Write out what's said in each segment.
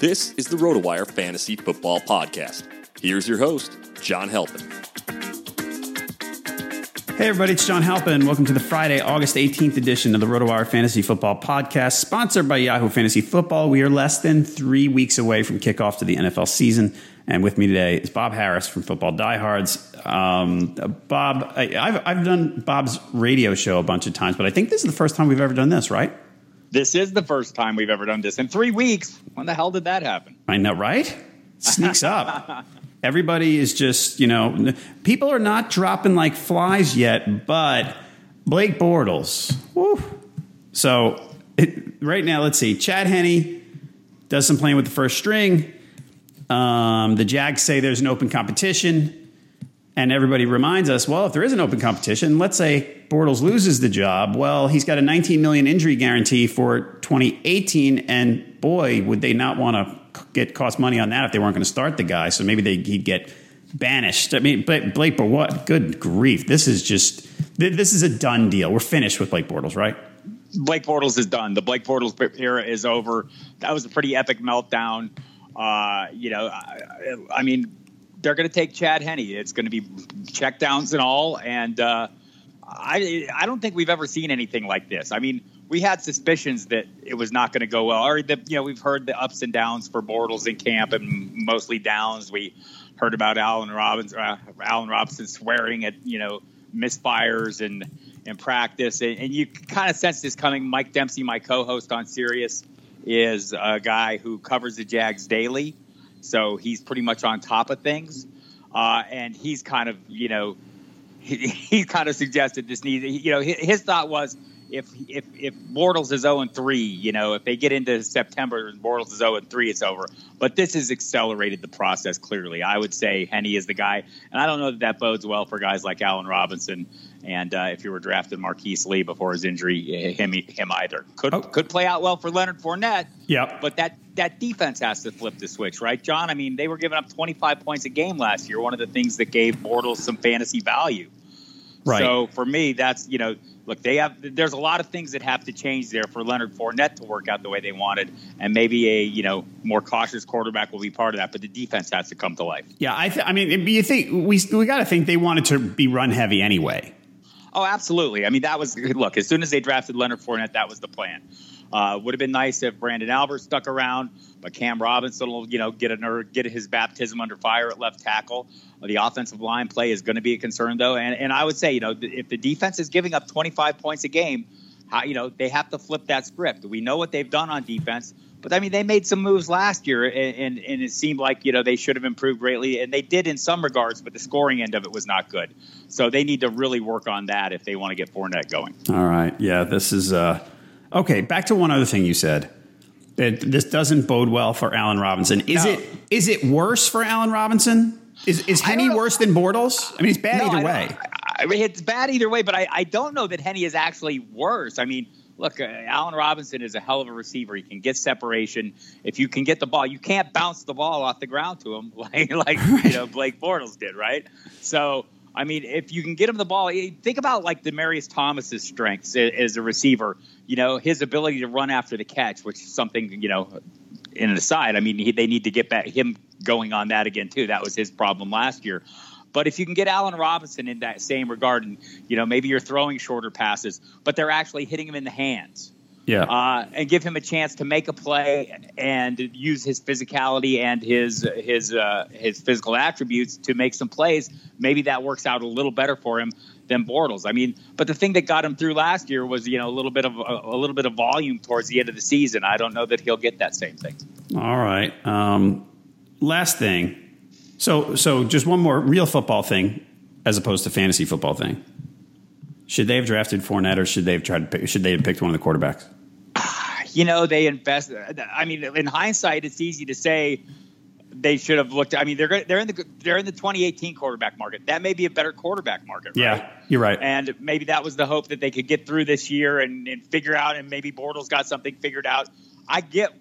This is the RotoWire Fantasy Football Podcast. Here's your host, John Halpin. Hey, everybody, it's John Halpin. Welcome to the Friday, August 18th edition of the RotoWire Fantasy Football Podcast, sponsored by Yahoo Fantasy Football. We are less than three weeks away from kickoff to the NFL season. And with me today is Bob Harris from Football Diehards. Um, Bob, I, have I've done Bob's radio show a bunch of times, but I think this is the first time we've ever done this, right? This is the first time we've ever done this in three weeks. When the hell did that happen? I know, right? Sneaks up. Everybody is just, you know, people are not dropping like flies yet, but Blake Bortles. Woo. So it, right now, let's see. Chad Henne does some playing with the first string. Um, the Jags say there's an open competition. And everybody reminds us, well, if there is an open competition, let's say Bortles loses the job. Well, he's got a 19 million injury guarantee for 2018, and boy, would they not want to get cost money on that if they weren't going to start the guy. So maybe they, he'd get banished. I mean, but Blake, but what? Good grief! This is just this is a done deal. We're finished with Blake Bortles, right? Blake Bortles is done. The Blake Bortles era is over. That was a pretty epic meltdown. Uh, you know, I, I mean, they're going to take Chad Henne. It's going to be checkdowns and all. And uh, I I don't think we've ever seen anything like this. I mean, we had suspicions that it was not going to go well, or that you know we've heard the ups and downs for Bortles in camp and mostly downs. We heard about Allen Robinson, uh, Allen Robinson swearing at you know misfires and in practice, and, and you kind of sense this coming. Mike Dempsey, my co-host on Sirius, is a guy who covers the Jags daily so he's pretty much on top of things. Uh, and he's kind of, you know, he, he kind of suggested this needs, you know, his, his thought was if if if Bortles is 0 and 3, you know, if they get into September and Bortles is 0 and 3, it's over. But this has accelerated the process clearly. I would say Henne is the guy, and I don't know that that bodes well for guys like Allen Robinson. And uh, if you were drafted Marquise Lee before his injury, him him either could oh. could play out well for Leonard Fournette. Yeah, but that that defense has to flip the switch, right, John? I mean, they were giving up 25 points a game last year. One of the things that gave Bortles some fantasy value. Right. So for me, that's you know, look, they have. There's a lot of things that have to change there for Leonard Fournette to work out the way they wanted, and maybe a you know more cautious quarterback will be part of that. But the defense has to come to life. Yeah, I, th- I mean, you think we we got to think they wanted to be run heavy anyway. Oh, absolutely. I mean, that was look. As soon as they drafted Leonard Fournette, that was the plan. Uh, would have been nice if Branden Albert stuck around, but Cam Robinson will, you know, get get his baptism under fire at left tackle. The offensive line play is going to be a concern, though, and and I would say, you know, if the defense is giving up 25 points a game, how you know they have to flip that script. We know what they've done on defense, but I mean, they made some moves last year, and, and, and it seemed like you know they should have improved greatly, and they did in some regards, but the scoring end of it was not good. So they need to really work on that if they want to get Fournette going. All right, yeah, this is uh, okay. Back to one other thing you said. It, this doesn't bode well for Allen Robinson. Is No. it? Is it worse for Allen Robinson? Is is Henne worse than Bortles? I mean, he's bad No, either way. I, I mean, it's bad either way, but I, I don't know that Henne is actually worse. I mean, look, uh, Allen Robinson is a hell of a receiver. He can get separation. If you can get the ball, you can't bounce the ball off the ground to him like like you know Blake Bortles did, right? So. I mean, if you can get him the ball, eh, think about like Demaryius Thomas's strengths as a receiver. You know, his ability to run after the catch, which is something you know in an aside, I mean, he, they need to get back him going on that again too. That was his problem last year. But if you can get Allen Robinson in that same regard, and you know maybe you're throwing shorter passes, but they're actually hitting him in the hands, Yeah. uh, and give him a chance to make a play and use his physicality and his his uh, his physical attributes to make some plays. Maybe that works out a little better for him than Bortles. I mean, but the thing that got him through last year was you know a little bit of a, a little bit of volume towards the end of the season. I don't know that he'll get that same thing. All right. Um, last thing. So, so just one more real football thing, as opposed to fantasy football thing. Should they have drafted Fournette, or should they have tried to pick, should they have picked one of the quarterbacks? You know they invest. I mean, in hindsight, it's easy to say they should have looked. I mean, they're they're in the they're in the 2018 quarterback market. That may be a better quarterback market. Yeah, you're right. And maybe that was the hope that they could get through this year and, and figure out, and maybe Bortles got something figured out. I get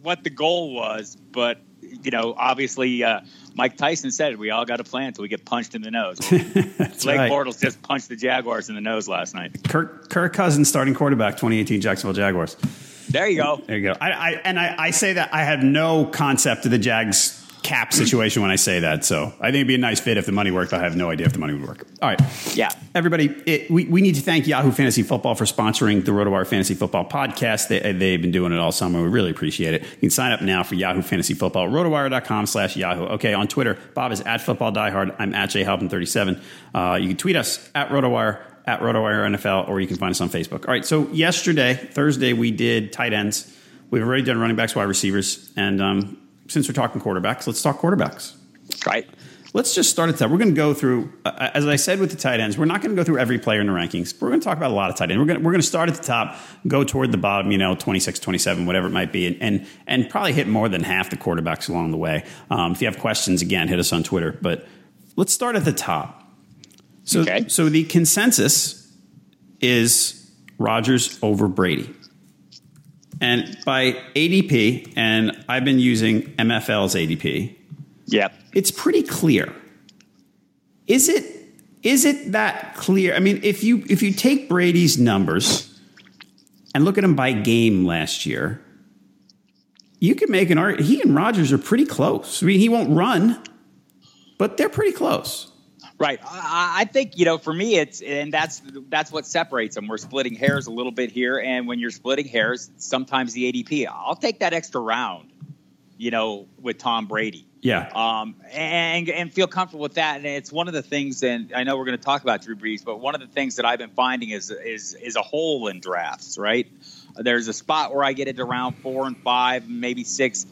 what the goal was, but you know, obviously, uh, Mike Tyson said we all got a plan until we get punched in the nose. Blake right. Bortles just punched the Jaguars in the nose last night. Kirk, Kirk Cousins, starting quarterback, 2018 Jacksonville Jaguars. There you go. There you go. I, I and I, I say that I have no concept of the Jags cap situation when I say that. So I think it'd be a nice fit if the money worked. I have no idea if the money would work. All right. Yeah. Everybody, it, we, we need to thank Yahoo Fantasy Football for sponsoring the RotoWire Fantasy Football podcast. They, they've been doing it all summer. We really appreciate it. You can sign up now for Yahoo Fantasy Football, rotowire.com slash Yahoo. Okay, on Twitter, Bob is at Football Diehard. I'm at jhalpin37. Uh, you can tweet us at RotoWire, at RotoWire NFL, or you can find us on Facebook. All right, so yesterday, Thursday, we did tight ends. We've already done running backs, wide receivers, and um, since we're talking quarterbacks, let's talk quarterbacks. Right. Let's just start at that. We're going to go through, uh, as I said with the tight ends, we're not going to go through every player in the rankings. We're going to talk about a lot of tight ends. We're going to, we're going to start at the top, go toward the bottom, you know, 26, 27, whatever it might be, and, and, and probably hit more than half the quarterbacks along the way. Um, if you have questions, again, hit us on Twitter. But let's start at the top. So, Okay. so the consensus is Rodgers over Brady. And by ADP, and I've been using MFL's ADP, Yep. it's pretty clear. Is it is it that clear? I mean, if you if you take Brady's numbers and look at him by game last year, you can make an argument. He and Rodgers are pretty close. I mean, he won't run, but they're pretty close. Right. I, I think you know, for me, it's and that's that's what separates them. We're splitting hairs a little bit here, and when you're splitting hairs, sometimes the ADP. I'll take that extra round, you know, with Tom Brady. Yeah. Um, and and feel comfortable with that. And it's one of the things. And I know we're going to talk about Drew Brees, but one of the things that I've been finding is is is a hole in drafts. Right. There's a spot where I get into round four and five, maybe six.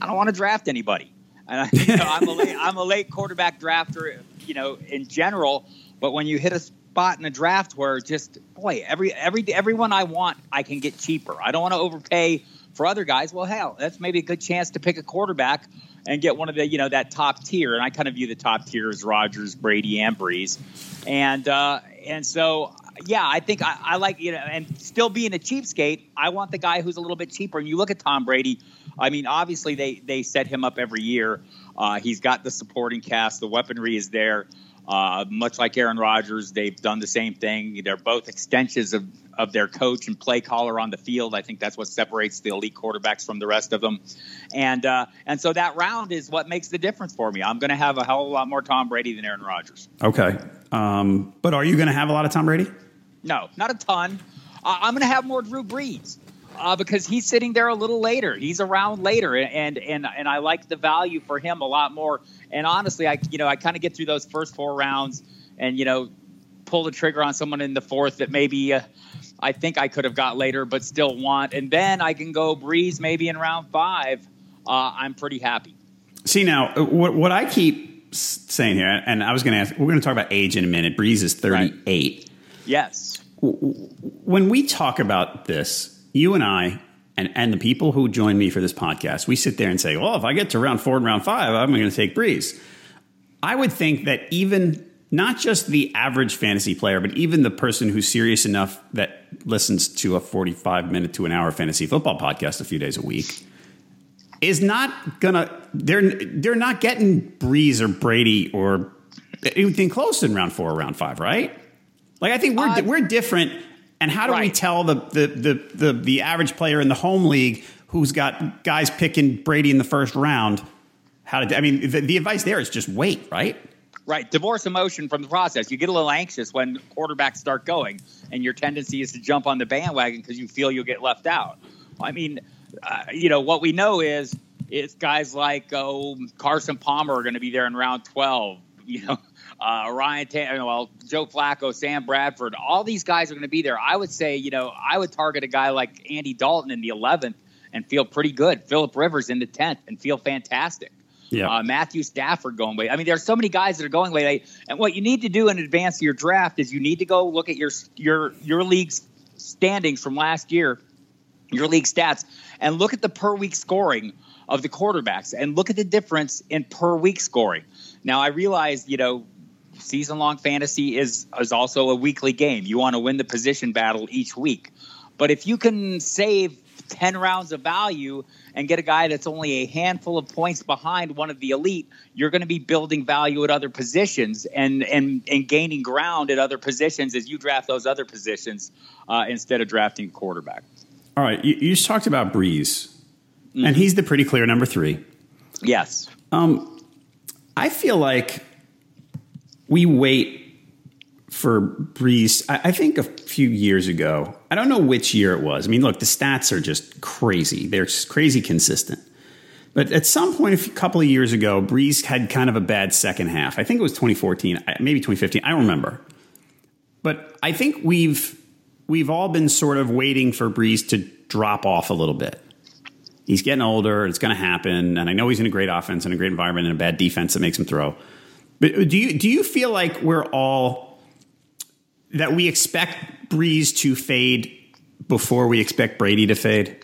I don't want to draft anybody. And I, you know, I'm a late, I'm a late quarterback drafter, you know, in general. But when you hit a spot in a draft where just boy, every every everyone I want, I can get cheaper. I don't want to overpay for other guys. Well, hell, that's maybe a good chance to pick a quarterback and get one of the you know that top tier. And I kind of view the top tier as Rodgers, Brady, and. And uh, and so yeah, I think I, I like you know, and still being a cheapskate, I want the guy who's a little bit cheaper. And you look at Tom Brady. I mean, obviously they they set him up every year. Uh, he's got the supporting cast, the weaponry is there. Uh, much like Aaron Rodgers, they've done the same thing. They're both extensions of, of their coach and play caller on the field. I think that's what separates the elite quarterbacks from the rest of them. And uh, and so that round is what makes the difference for me. I'm going to have a hell of a lot more Tom Brady than Aaron Rodgers. Okay, um, but are you going to have a lot of Tom Brady? No, not a ton. Uh, I'm going to have more Drew Brees. Uh, because he's sitting there a little later. He's around later, and and and I like the value for him a lot more. And honestly, I you know I kind of get through those first four rounds, and you know pull the trigger on someone in the fourth that maybe uh, I think I could have got later, but still want, and then I can go Brees maybe in round five. Uh, I'm pretty happy. See now, uh, what what I keep saying here, and I was going to ask, we're going to talk about age in a minute. Brees is 38. Right. Yes. When we talk about this, you and I and, and the people who join me for this podcast, we sit there and say, well, if I get to round four and round five, I'm going to take Brees. I would think that even not just the average fantasy player, but even the person who's serious enough that listens to a 45 minute to an hour fantasy football podcast a few days a week is not gonna they're they're not getting Brees or Brady or anything close in round four or round five, right? Like I think we're uh, we're different and how do right. we tell the, the, the, the, the average player in the home league who's got guys picking Brady in the first round how to, I mean, the, the advice there is just wait, right? Right. Divorce emotion from the process. You get a little anxious when quarterbacks start going, and your tendency is to jump on the bandwagon because you feel you'll get left out. I mean, uh, you know, what we know is it's guys like oh, Carson Palmer are going to be there in round 12. You know, uh, Ryan, well, Joe Flacco, Sam Bradford, all these guys are going to be there. I would say, you know, I would target a guy like Andy Dalton in the 11th and feel pretty good. Philip Rivers in the 10th and feel fantastic. Yeah. Uh, Matthew Stafford going way. I mean, there's so many guys that are going way late. And what you need to do in advance of your draft is you need to go look at your your your league's standings from last year, your league stats, and look at the per week scoring of the quarterbacks and look at the difference in per week scoring. Now, I realize, you know, season long fantasy is is also a weekly game. You want to win the position battle each week. But if you can save 10 rounds of value and get a guy that's only a handful of points behind one of the elite, you're going to be building value at other positions and and and gaining ground at other positions as you draft those other positions uh, instead of drafting quarterback. All right, you, you just talked about Brees, mm-hmm. and he's the pretty clear number three. Yes. Um, I feel like we wait for Brees. I, I, think a few years ago, I don't know which year it was. I mean, look, the stats are just crazy. They're just crazy consistent. But at some point, a couple of years ago, Brees had kind of a bad second half. I think it was 2014, maybe 2015. I don't remember. But I think we've we've all been sort of waiting for Brees to drop off a little bit. He's getting older. It's going to happen, and I know he's in a great offense and a great environment and a bad defense that makes him throw. But do you do you feel like we're all that we expect Brees to fade before we expect Brady to fade?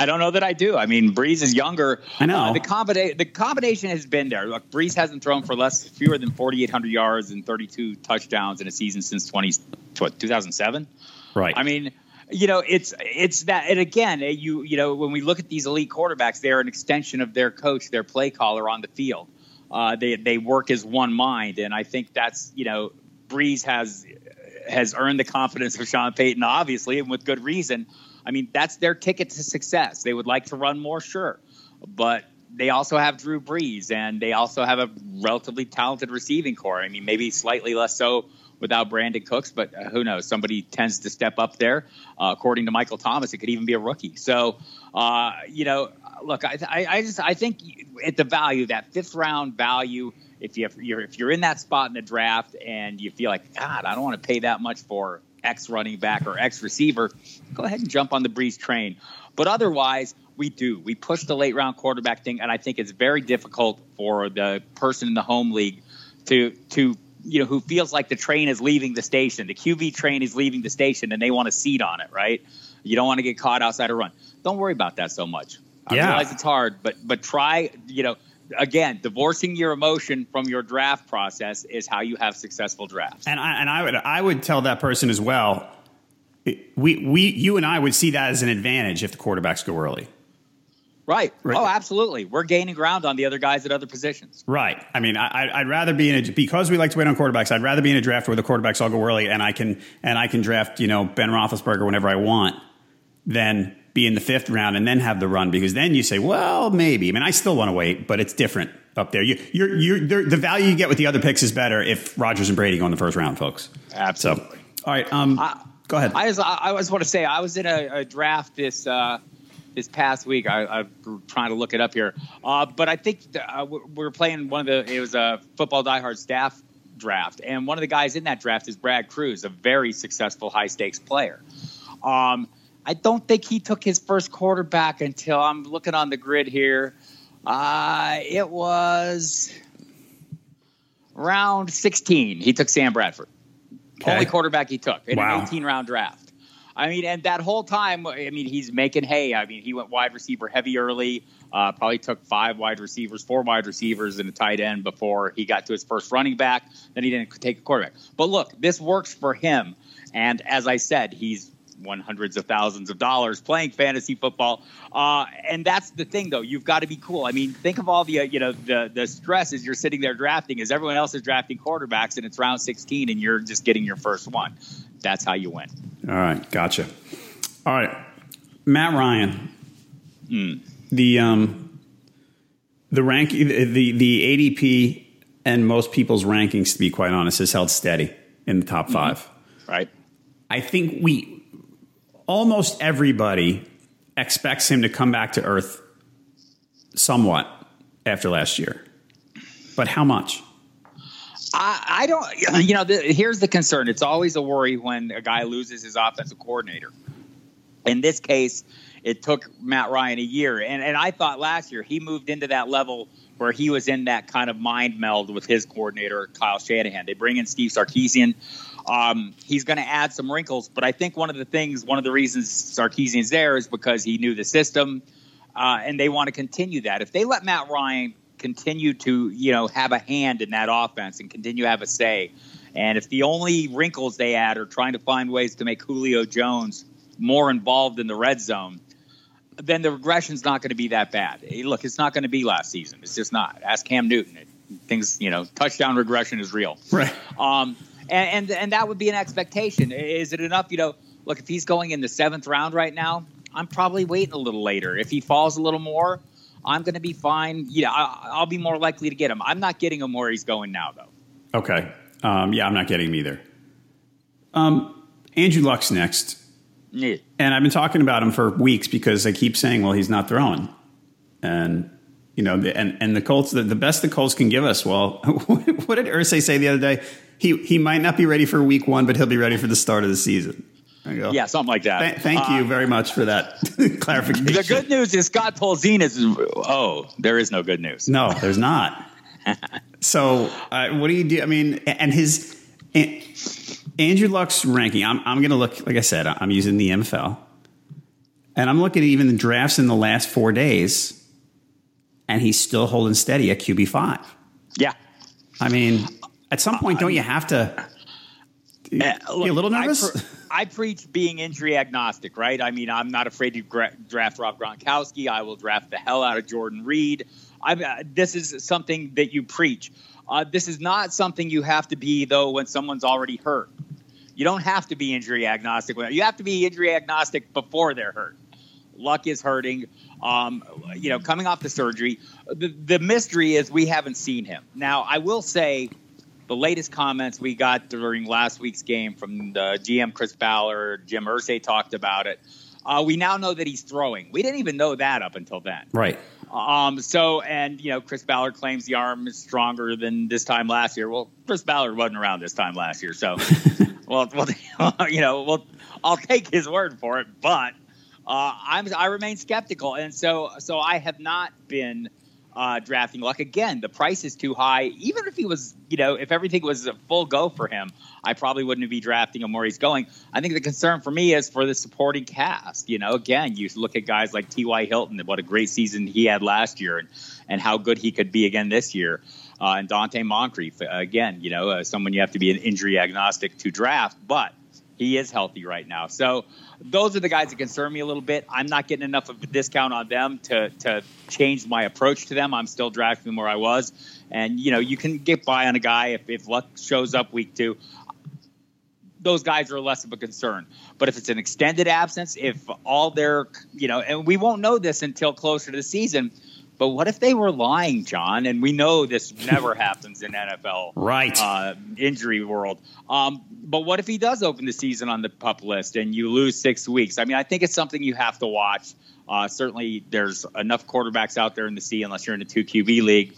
I don't know that I do. I mean, Brees is younger. I know uh, the combination. The combination has been there. Look, Brees hasn't thrown for less, fewer than forty eight hundred yards and thirty two touchdowns in a season since twenty what two thousand seven. Right. I mean, you know, it's it's that. And again, you you know, when we look at these elite quarterbacks, they're an extension of their coach, their play caller on the field uh, they they work as one mind, and I think that's you know Brees has has earned the confidence of Sean Payton, obviously, and with good reason. I mean, that's their ticket to success. They would like to run more, sure, but they also have Drew Brees, and they also have a relatively talented receiving corps. I mean, maybe slightly less so without Brandin Cooks, but uh, who knows? Somebody tends to step up there. Uh, according to Michael Thomas, it could even be a rookie. So, uh, you know, look, I, I, just I think at the value that fifth round value, if you you're if you're in that spot in the draft and you feel like God, I don't want to pay that much for X running back or X receiver, go ahead and jump on the Brees train. But otherwise, we do. We push the late round quarterback thing, and I think it's very difficult for the person in the home league to to you know who feels like the train is leaving the station, the QB train is leaving the station, and they want a seat on it, right? You don't want to get caught outside a run. Don't worry about that so much. I yeah. realize it's hard, but but try, you know, again, divorcing your emotion from your draft process is how you have successful drafts. And I, and I would I would tell that person as well. We we you and I would see that as an advantage if the quarterbacks go early. Right. right. Oh, absolutely. We're gaining ground on the other guys at other positions. Right. I mean, I, would rather be in a because we like to wait on quarterbacks. I'd rather be in a draft where the quarterbacks all go early, and I can and I can draft you know Ben Roethlisberger whenever I want, than be in the fifth round and then have the run because then you say, well, maybe. I mean, I still want to wait, but it's different up there. You, you're, you're, the value you get with the other picks is better if Rodgers and Brady go in the first round, folks. Absolutely. So, all right. Um, I, go ahead. I just, I just want to say I was in a, a draft this uh, this past week. I, am trying to look it up here, uh, but I think the, uh, we were playing one of the. It was a football diehard staff draft, and one of the guys in that draft is Brad Cruz, a very successful high stakes player. Um, I don't think he took his first quarterback until I'm looking on the grid here. Uh, it was round 16. He took Sam Bradford. Okay. Only quarterback he took in wow. an 18 round draft. I mean, and that whole time, I mean, he's making hay. I mean, he went wide receiver heavy early. Uh, probably took five wide receivers, four wide receivers, and a tight end before he got to his first running back. Then he didn't take a quarterback. But look, this works for him. And as I said, he's won hundreds of thousands of dollars playing fantasy football. Uh, and that's the thing, though. You've got to be cool. I mean, think of all the uh, you know the the stress as you're sitting there drafting, as everyone else is drafting quarterbacks, and it's round 16, and you're just getting your first one. That's how you win. All right, gotcha. All right, Matt Ryan. Mm. The um, the rank the the ADP and most people's rankings, to be quite honest, has held steady in the top mm-hmm. 5 mm-hmm. Right. I think we almost everybody expects him to come back to earth somewhat after last year. But how much? I, I don't, you know, the, here's the concern. It's always a worry when a guy loses his offensive coordinator. In this case, it took Matt Ryan a year. And, and I thought last year he moved into that level where he was in that kind of mind meld with his coordinator, Kyle Shanahan. They bring in Steve Sarkisian, um, he's going to add some wrinkles, but I think one of the things, one of the reasons Sarkisian's there is because he knew the system, uh, and they want to continue that. If they let Matt Ryan continue to, you know, have a hand in that offense and continue to have a say, and if the only wrinkles they add are trying to find ways to make Julio Jones more involved in the red zone, then the regression's not going to be that bad. Look, it's not going to be last season. It's just not. Ask Cam Newton. It, things, you know, touchdown regression is real. Right. Um, and, and and that would be an expectation. Is it enough? You know, look, if he's going in the seventh round right now, I'm probably waiting a little later. If he falls a little more, I'm going to be fine. You know, I, will be more likely to get him. I'm not getting him where he's going now, though. Okay. Um, yeah, I'm not getting him either. Um, Andrew Luck's next. Yeah. And I've been talking about him for weeks because they keep saying, well, he's not throwing. And, you know, and, and the Colts, the, the best the Colts can give us, well, what did Irsay say the other day? He he might not be ready for week one, but he'll be ready for the start of the season. Yeah, something like that. Th- thank uh, you very much for that clarification. The good news is Scott Tolzien is. Oh, there is no good news. No, there's not. so, uh, what do you do? I mean, and his and Andrew Luck's ranking. I'm I'm going to look. Like I said, I'm using the MFL, and I'm looking at even the drafts in the last four days, and he's still holding steady at QB five. Yeah, I mean, at some point, don't you have to be uh, look, a little nervous? I, pre- I, preach being injury agnostic, right? I mean, I'm not afraid to gra- draft Rob Gronkowski. I will draft the hell out of Jordan Reed. Uh, this is something that you preach. Uh, this is not something you have to be, though, when someone's already hurt. You don't have to be injury agnostic. You have to be injury agnostic before they're hurt. Luck is hurting. Um, you know, coming off the surgery, the, the mystery is we haven't seen him. Now, I will say – the latest comments we got during last week's game from the GM Chris Ballard, Jim Irsay talked about it. Uh, we now know that he's throwing. We didn't even know that up until then. Right. Um, so, and you know, Chris Ballard claims the arm is stronger than this time last year. Well, Chris Ballard wasn't around this time last year, so well, well, you know, well, I'll take his word for it. But uh, I'm I remain skeptical, and so so I have not been uh, drafting Luck. Again, the price is too high. Even if he was, you know, if everything was a full go for him, I probably wouldn't be drafting him where he's going. I think the concern for me is for the supporting cast. You know, again, you look at guys like T.Y. Hilton, what a great season he had last year, and, and how good he could be again this year. Uh, and Donte Moncrief, again, you know, uh, someone you have to be an injury agnostic to draft. But He is healthy right now. So those are the guys that concern me a little bit. I'm not getting enough of a discount on them to to change my approach to them. I'm still drafting them where I was. And you know, you can get by on a guy if, if Luck shows up week two. Those guys are less of a concern. But if it's an extended absence, if all their you know, and we won't know this until closer to the season but what if they were lying, John? And we know this never happens in NFL right uh, injury world. Um, but what if he does open the season on the pup list and you lose six weeks? I mean, I think it's something you have to watch. Uh, certainly, there's enough quarterbacks out there in the sea, unless you're in a two QB league,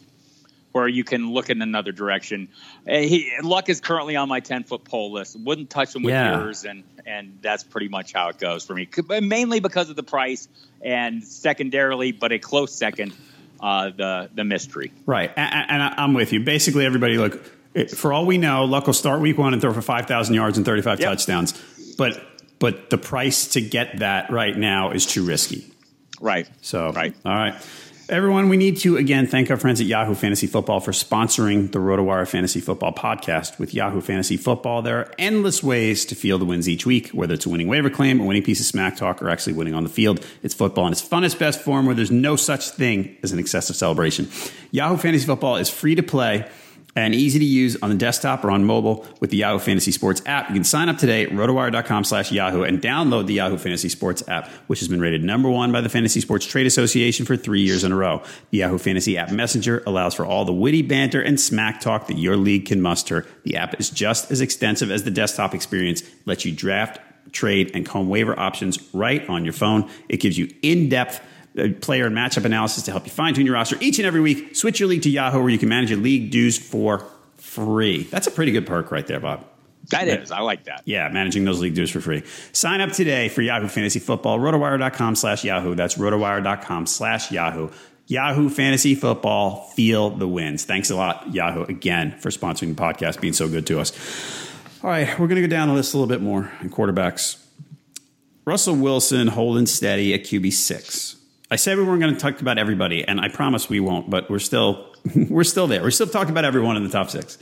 where you can look in another direction. Uh, he, Luck is currently on my 10 foot pole list. Wouldn't touch him with Yeah. yours, and and that's pretty much how it goes for me. Mainly because of the price, and secondarily, but a close second, uh, the the mystery. Right, and, and I'm with you. Basically, everybody look. For all we know, Luck will start week one and throw for five thousand yards and thirty five Yep. touchdowns. But but the price to get that right now is too risky. Right. So Right. all right. Everyone, we need to again thank our friends at Yahoo Fantasy Football for sponsoring the RotoWire Fantasy Football podcast. With Yahoo Fantasy Football, there are endless ways to feel the wins each week, whether it's a winning waiver claim, a winning piece of smack talk, or actually winning on the field. It's football in its funnest, best form where there's no such thing as an excessive celebration. Yahoo Fantasy Football is free to play and easy to use on the desktop or on mobile with the Yahoo Fantasy Sports app. You can sign up today at rotowire.com slash Yahoo and download the Yahoo Fantasy Sports app, which has been rated number one by the Fantasy Sports Trade Association for three years in a row. The Yahoo Fantasy app Messenger allows for all the witty banter and smack talk that your league can muster. The app is just as extensive as the desktop experience, lets you draft, trade, and comb waiver options right on your phone. It gives you in-depth player and matchup analysis to help you fine tune your roster each and every week. Switch your league to Yahoo where you can manage your league dues for free. That's a pretty good perk right there, Bob. That is. I like that. Yeah, managing those league dues for free. Sign up today for Yahoo Fantasy Football. Rotowire.com slash Yahoo. That's rotowire.com slash Yahoo. Yahoo Fantasy Football. Feel the wins. Thanks a lot, Yahoo, again, for sponsoring the podcast, being so good to us. All right, we're going to go down the list a little bit more in quarterbacks. Russell Wilson holding steady at QB six. I said we weren't going to talk about everybody, and I promise we won't. But we're still we're still there. We're still talking about everyone in the top six.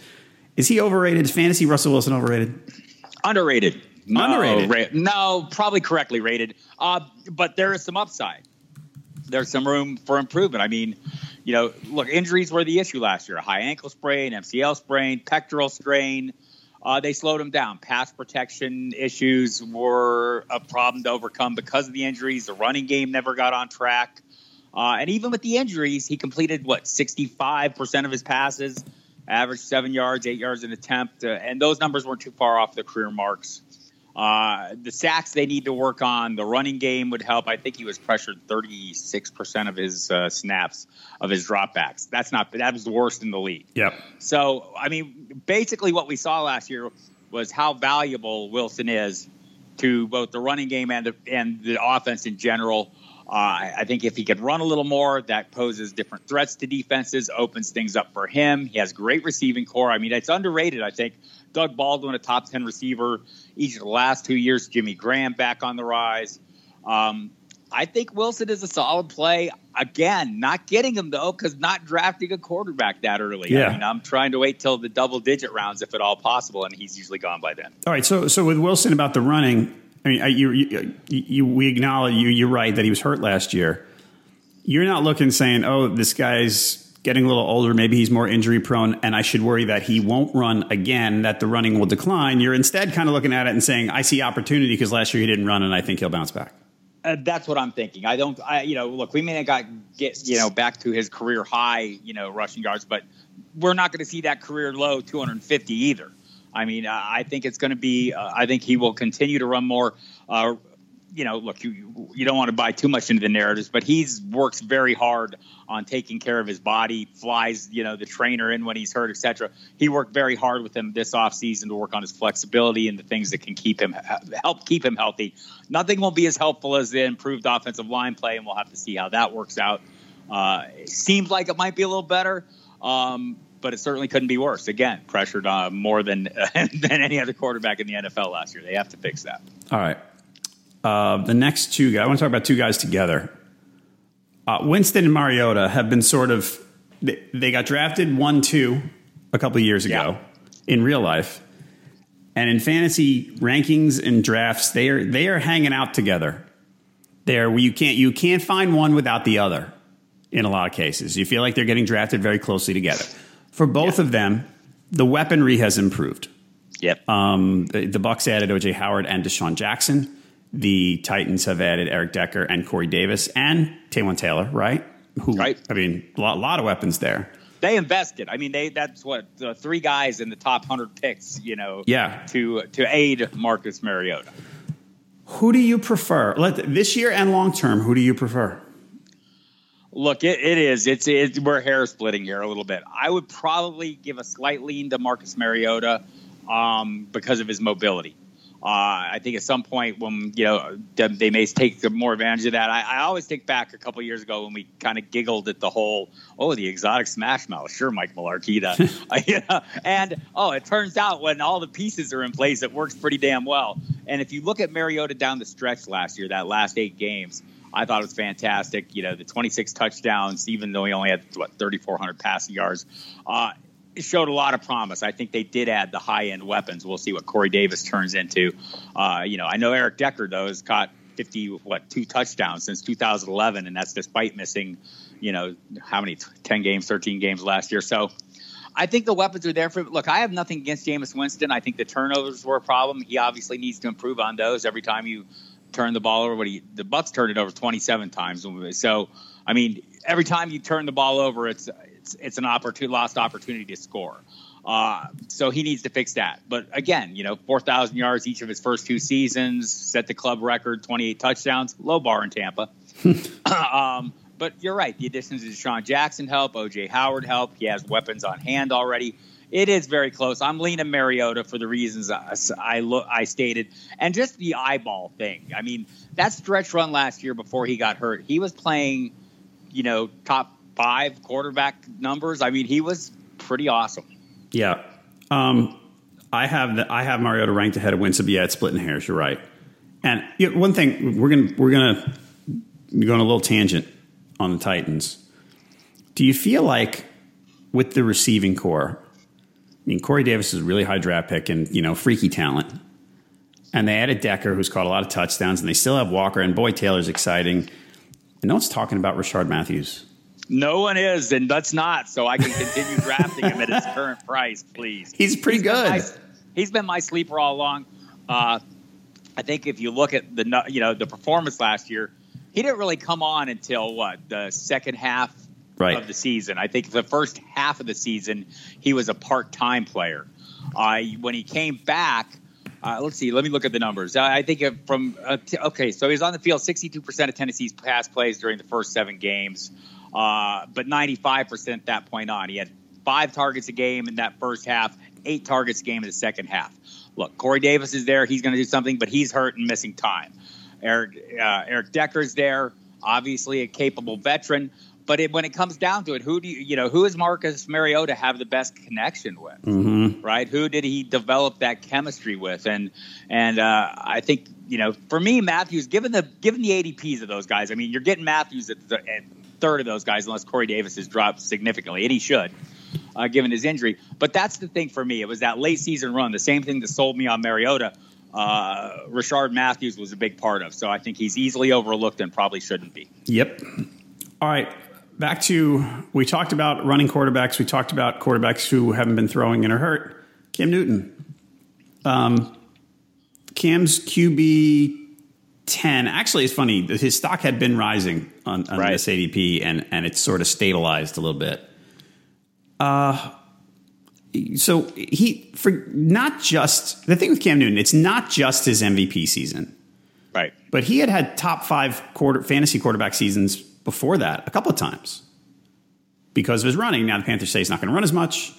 Is he overrated? Is fantasy Russell Wilson overrated? Underrated. No, Underrated. ra- no, probably correctly rated. Uh, but there is some upside. There's some room for improvement. I mean, you know, look, injuries were the issue last year. A high ankle sprain, MCL sprain, pectoral strain. Uh, they slowed him down. Pass protection issues were a problem to overcome because of the injuries. The running game never got on track. Uh, and even with the injuries, he completed what 65% of his passes, averaged seven yards, eight yards an attempt, uh, and those numbers weren't too far off the career marks. Uh, the sacks they need to work on. The running game would help. I think he was pressured 36% of his uh, snaps of his dropbacks. That's not that was the worst in the league. Yep. So, I mean, basically what we saw last year was how valuable Wilson is to both the running game and the, and the offense in general. Uh, I think if he could run a little more, that poses different threats to defenses, opens things up for him. He has great receiving corps. I mean, it's underrated. I think Doug Baldwin, a top 10 receiver each of the last two years, Jimmy Graham back on the rise. Um, I think Wilson is a solid play. Again, not getting him though, because not drafting a quarterback that early. Yeah. I mean, I'm trying to wait till the double digit rounds if at all possible, and he's usually gone by then. All right. So, so with Wilson about the running, I mean, you, you, you, we acknowledge you. You're right that he was hurt last year. You're not looking saying, "Oh, this guy's getting a little older. Maybe he's more injury prone, and I should worry that he won't run again. That the running will decline." You're instead kind of looking at it and saying, "I see opportunity because last year he didn't run, and I think he'll bounce back." Uh, that's what I'm thinking. I don't, I, you know, look, we may not got get, you know, back to his career high, you know, rushing yards, but we're not going to see that career low 250 either. I mean, I think it's going to be. Uh, I think he will continue to run more. Uh, you know, look, you you don't want to buy too much into the narratives, but he's works very hard on taking care of his body. Flies, you know, the trainer in when he's hurt, etc. He worked very hard with him this offseason to work on his flexibility and the things that can keep him help keep him healthy. Nothing will be as helpful as the improved offensive line play, and we'll have to see how that works out. Uh, seems like it might be a little better. Um, but it certainly couldn't be worse. Again, pressured uh, more than than any other quarterback in the NFL last year. They have to fix that. All right. Uh, the next two guys, I want to talk about two guys together. Uh, Winston and Mariota have been sort of, they, they got drafted 1 2 a couple of years ago in real life. And in fantasy rankings and drafts, they are they are hanging out together. There, you can't you can't find one without the other. In a lot of cases, you feel like they're getting drafted very closely together. For both of them, the weaponry has improved. Yep. Um, the, the Bucs added OJ Howard and DeSean Jackson. The Titans have added Eric Decker and Corey Davis and Taywan Taylor. Right? Who? Right. I mean, a lot, lot of weapons there. they invested. I mean, they that's what uh, three guys in the top hundred picks. You know, Yeah. to to aid Marcus Mariota. Who do you prefer? Let this year and long term. Who do you prefer? Look, it, it is. It's, it's we're hair splitting here a little bit. I would probably give a slight lean to Marcus Mariota um, because of his mobility. Uh, I think at some point when you know they, may take more advantage of that. I, I always think back a couple years ago when we kind of giggled at the whole, oh, the exotic smash mouth. Sure, Mike Mularkey. Uh. And oh, it turns out when all the pieces are in place, it works pretty damn well. And if you look at Mariota down the stretch last year, that last eight games, I thought it was fantastic. You know, the 26 touchdowns, even though he only had what 3,400 passing yards, uh, showed a lot of promise. I think they did add the high end weapons. We'll see what Corey Davis turns into. Uh, you know, I know Eric Decker though has caught 50 what two touchdowns since 2011, and that's despite missing, you know, how many 10 games, 13 games last year. So. I think the weapons are there for. Look, I have nothing against Jameis Winston. I think the turnovers were a problem. He obviously needs to improve on those. Every time you turn the ball over, what he the Bucs turned it over 27 times. So, I mean, every time you turn the ball over, it's it's it's an opportunity lost opportunity to score. Uh, so he needs to fix that. But again, you know, 4,000 yards each of his first two seasons, set the club record, 28 touchdowns, low bar in Tampa. um, but you're right. The additions of DeSean Jackson help. OJ Howard help. He has weapons on hand already. It is very close. I'm leaning Mariota for the reasons I, I, I stated, and just the eyeball thing. I mean, that stretch run last year before he got hurt, he was playing, you know, top five quarterback numbers. I mean, he was pretty awesome. Yeah. Um, I have the, I have Mariota ranked ahead of Winston, yeah, it's splitting hairs. You're right. And you know, one thing we're gonna we're gonna go on a little tangent on the Titans. Do you feel like with the receiving corps? I mean, Corey Davis is a really high draft pick and you know freaky talent, and they added Decker, who's caught a lot of touchdowns, and they still have Walker and Boy Taylor's exciting. And no one's talking about Rishard Matthews. No one is, and that's not. So I can continue drafting him at his current price, please. He's pretty He's been good. my- he's been my sleeper all along. Uh, I think if you look at the you know the performance last year, he didn't really come on until what the second half Right. of the season. I think the first half of the season he was a part time player. Uh, when he came back, uh, let's see. Let me look at the numbers. Uh, I think from uh, okay, so he was on the field 62 percent of Tennessee's pass plays during the first seven games, uh, but 95 percent at that point on. He had five targets a game in that first half, eight targets a game in the second half. Look, Corey Davis is there. He's going to do something, but he's hurt and missing time. Eric uh, Eric Decker's there, obviously a capable veteran. But it, when it comes down to it, who do you, you know, who is Marcus Mariota have the best connection with? Mm-hmm. right? Who did he develop that chemistry with? And and uh, I think you know, for me, Matthews, given the given the ADPs of those guys, I mean, you're getting Matthews at the at third of those guys, unless Corey Davis has dropped significantly, and he should, uh, given his injury. But that's the thing for me. It was that late season run, the same thing that sold me on Mariota. Uh, Rishard Matthews was a big part of, so I think he's easily overlooked and probably shouldn't be. Yep. All right. Back to we talked about running quarterbacks. We talked about quarterbacks who haven't been throwing and are hurt. Cam Newton. Um, Cam's QB ten. Actually, it's funny. His stock had been rising on, on Right. this ADP, and and it's sort of stabilized a little bit. Uh, so he for not just the thing with Cam Newton. It's not just his MVP season. Right. But he had had top five quarter fantasy quarterback seasons before that a couple of times because of his running. Now the Panthers say he's not going to run as much.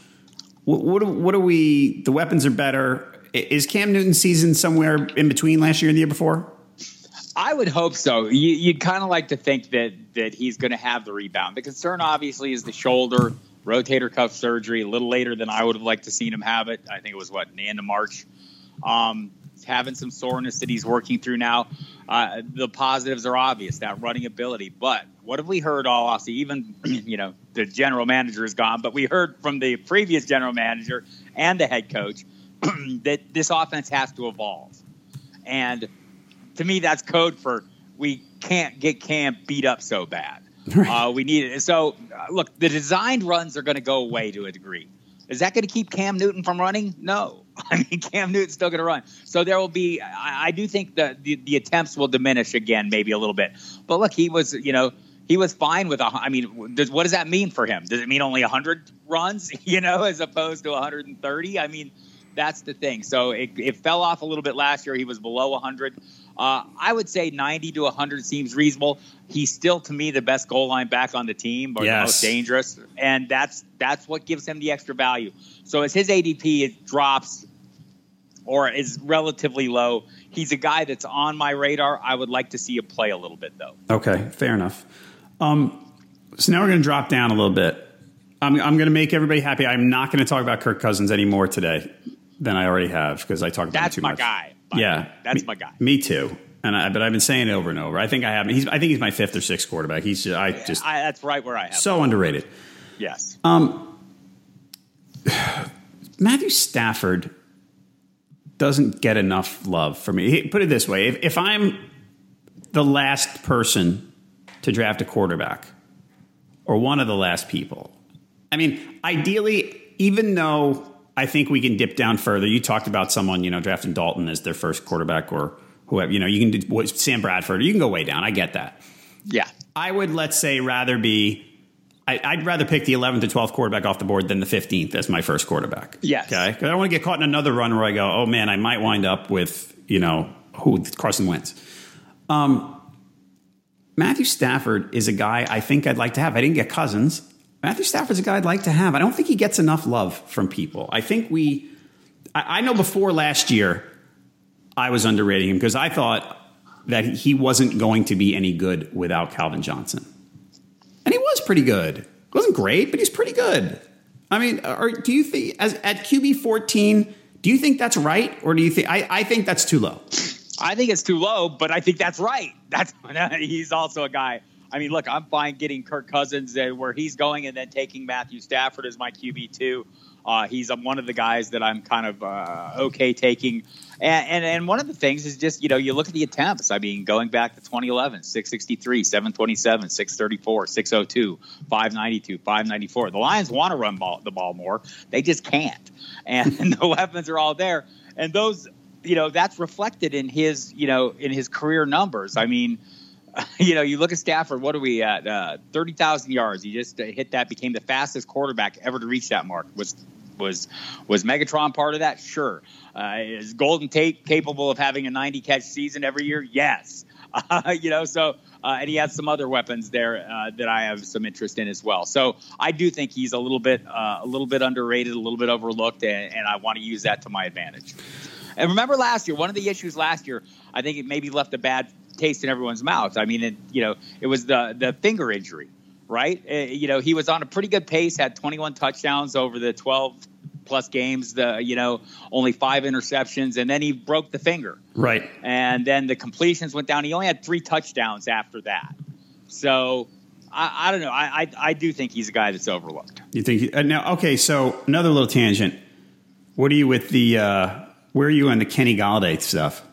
What, what, what are we? The weapons are better. Is Cam Newton's season somewhere in between last year and the year before? I would hope so. You, you'd kind of like to think that that he's going to have the rebound. The concern, obviously, is the shoulder rotator cuff surgery. A little later than I would have liked to seen him have it. I think it was what the end of March. Um, having some soreness that he's working through now. Uh, the positives are obvious that running ability, but what have we heard all off? Even you know the general manager is gone, but we heard from the previous general manager and the head coach that this offense has to evolve. And to me, that's code for we can't get Cam beat up so bad. Right. Uh, we need it. So, uh, look, the designed runs are going to go away to a degree. Is that going to keep Cam Newton from running? No. I mean, Cam Newton's still going to run. So there will be, I, I do think that the, the attempts will diminish again, maybe a little bit. But look, he was, you know, he was fine with a. I mean, does, what does that mean for him? Does it mean only 100 runs, you know, as opposed to 130? I mean, that's the thing. So it, it fell off a little bit last year. He was below 100. Uh, I would say 90 to 100 seems reasonable. He's still, to me, the best goal line back on the team, or yes. the most dangerous, and that's that's what gives him the extra value. So as his ADP it drops or is relatively low, he's a guy that's on my radar. I would like to see him play a little bit, though. Okay, fair enough. Um, so now we're going to drop down a little bit. I'm, I'm going to make everybody happy. I'm not going to talk about Kirk Cousins anymore today than I already have because I talked about that's him too my much. guy. Yeah, that's me, my guy. Me too. And I, but I've been saying it over and over. I think I have. He's. I think he's my fifth or sixth quarterback. He's. Just, I just. I, that's right where I am. So underrated. Yes. Um. Matthew Stafford doesn't get enough love for me. Put it this way: if, if I'm the last person to draft a quarterback, or one of the last people, I mean, ideally, even though I think we can dip down further. You talked about someone, you know, drafting Dalton as their first quarterback or whoever, you know, you can do Sam Bradford. You can go way down. I get that. Yeah. I would, let's say, rather be, I, would rather pick the 11th or 12th quarterback off the board than the 15th as my first quarterback. Yes. Okay. Because I don't want to get caught in another run where I go, oh man, I might wind up with, you know, who Carson Wentz. Um, Matthew Stafford is a guy I think I'd like to have. I didn't get Cousins. Matthew Stafford's a guy I'd like to have. I don't think he gets enough love from people. I think we, I, I know before last year, I was underrating him because I thought that he wasn't going to be any good without Calvin Johnson. And he was pretty good. He wasn't great, but he's pretty good. I mean, or do you think as at QB 14, do you think that's right? Or do you think I, I think that's too low? I think it's too low, but I think that's right. That's he's also a guy I mean, look, I'm fine getting Kirk Cousins where he's going and then taking Matthew Stafford as my QB two. Uh, he's um, one of the guys that I'm kind of uh, okay taking. And, and, and one of the things is just, you know, you look at the attempts. I mean, going back to 2011, 663, 727, 634, 602, 592, 594. The Lions want to run ball, the ball more. They just can't. And the weapons are all there. And those, you know, that's reflected in his, you know, in his career numbers. I mean, you know, you look at Stafford. What are we at? Uh, Thirty thousand yards. He just uh, hit that. Became the fastest quarterback ever to reach that mark. Was was was Megatron part of that? Sure. Uh, is Golden Tate capable of having a ninety catch season every year? Yes. Uh, you know, so uh, and he has some other weapons there uh, that I have some interest in as well. So I do think he's a little bit uh, a little bit underrated, a little bit overlooked, and, and I want to use that to my advantage. And remember last year, one of the issues last year, I think it maybe left a bad taste in everyone's mouth. I mean, it, you know, it was the the finger injury, right? Uh, you know, he was on a pretty good pace, had 21 touchdowns over the 12 plus games. The you know only five interceptions, and then he broke the finger. Right. And then the completions went down. He only had three touchdowns after that. So I, I don't know. I, I, I do think he's a guy that's overlooked. You think he, uh, now? Okay, so another little tangent. What are you with the? Uh, where are you on the Kenny Golladay stuff?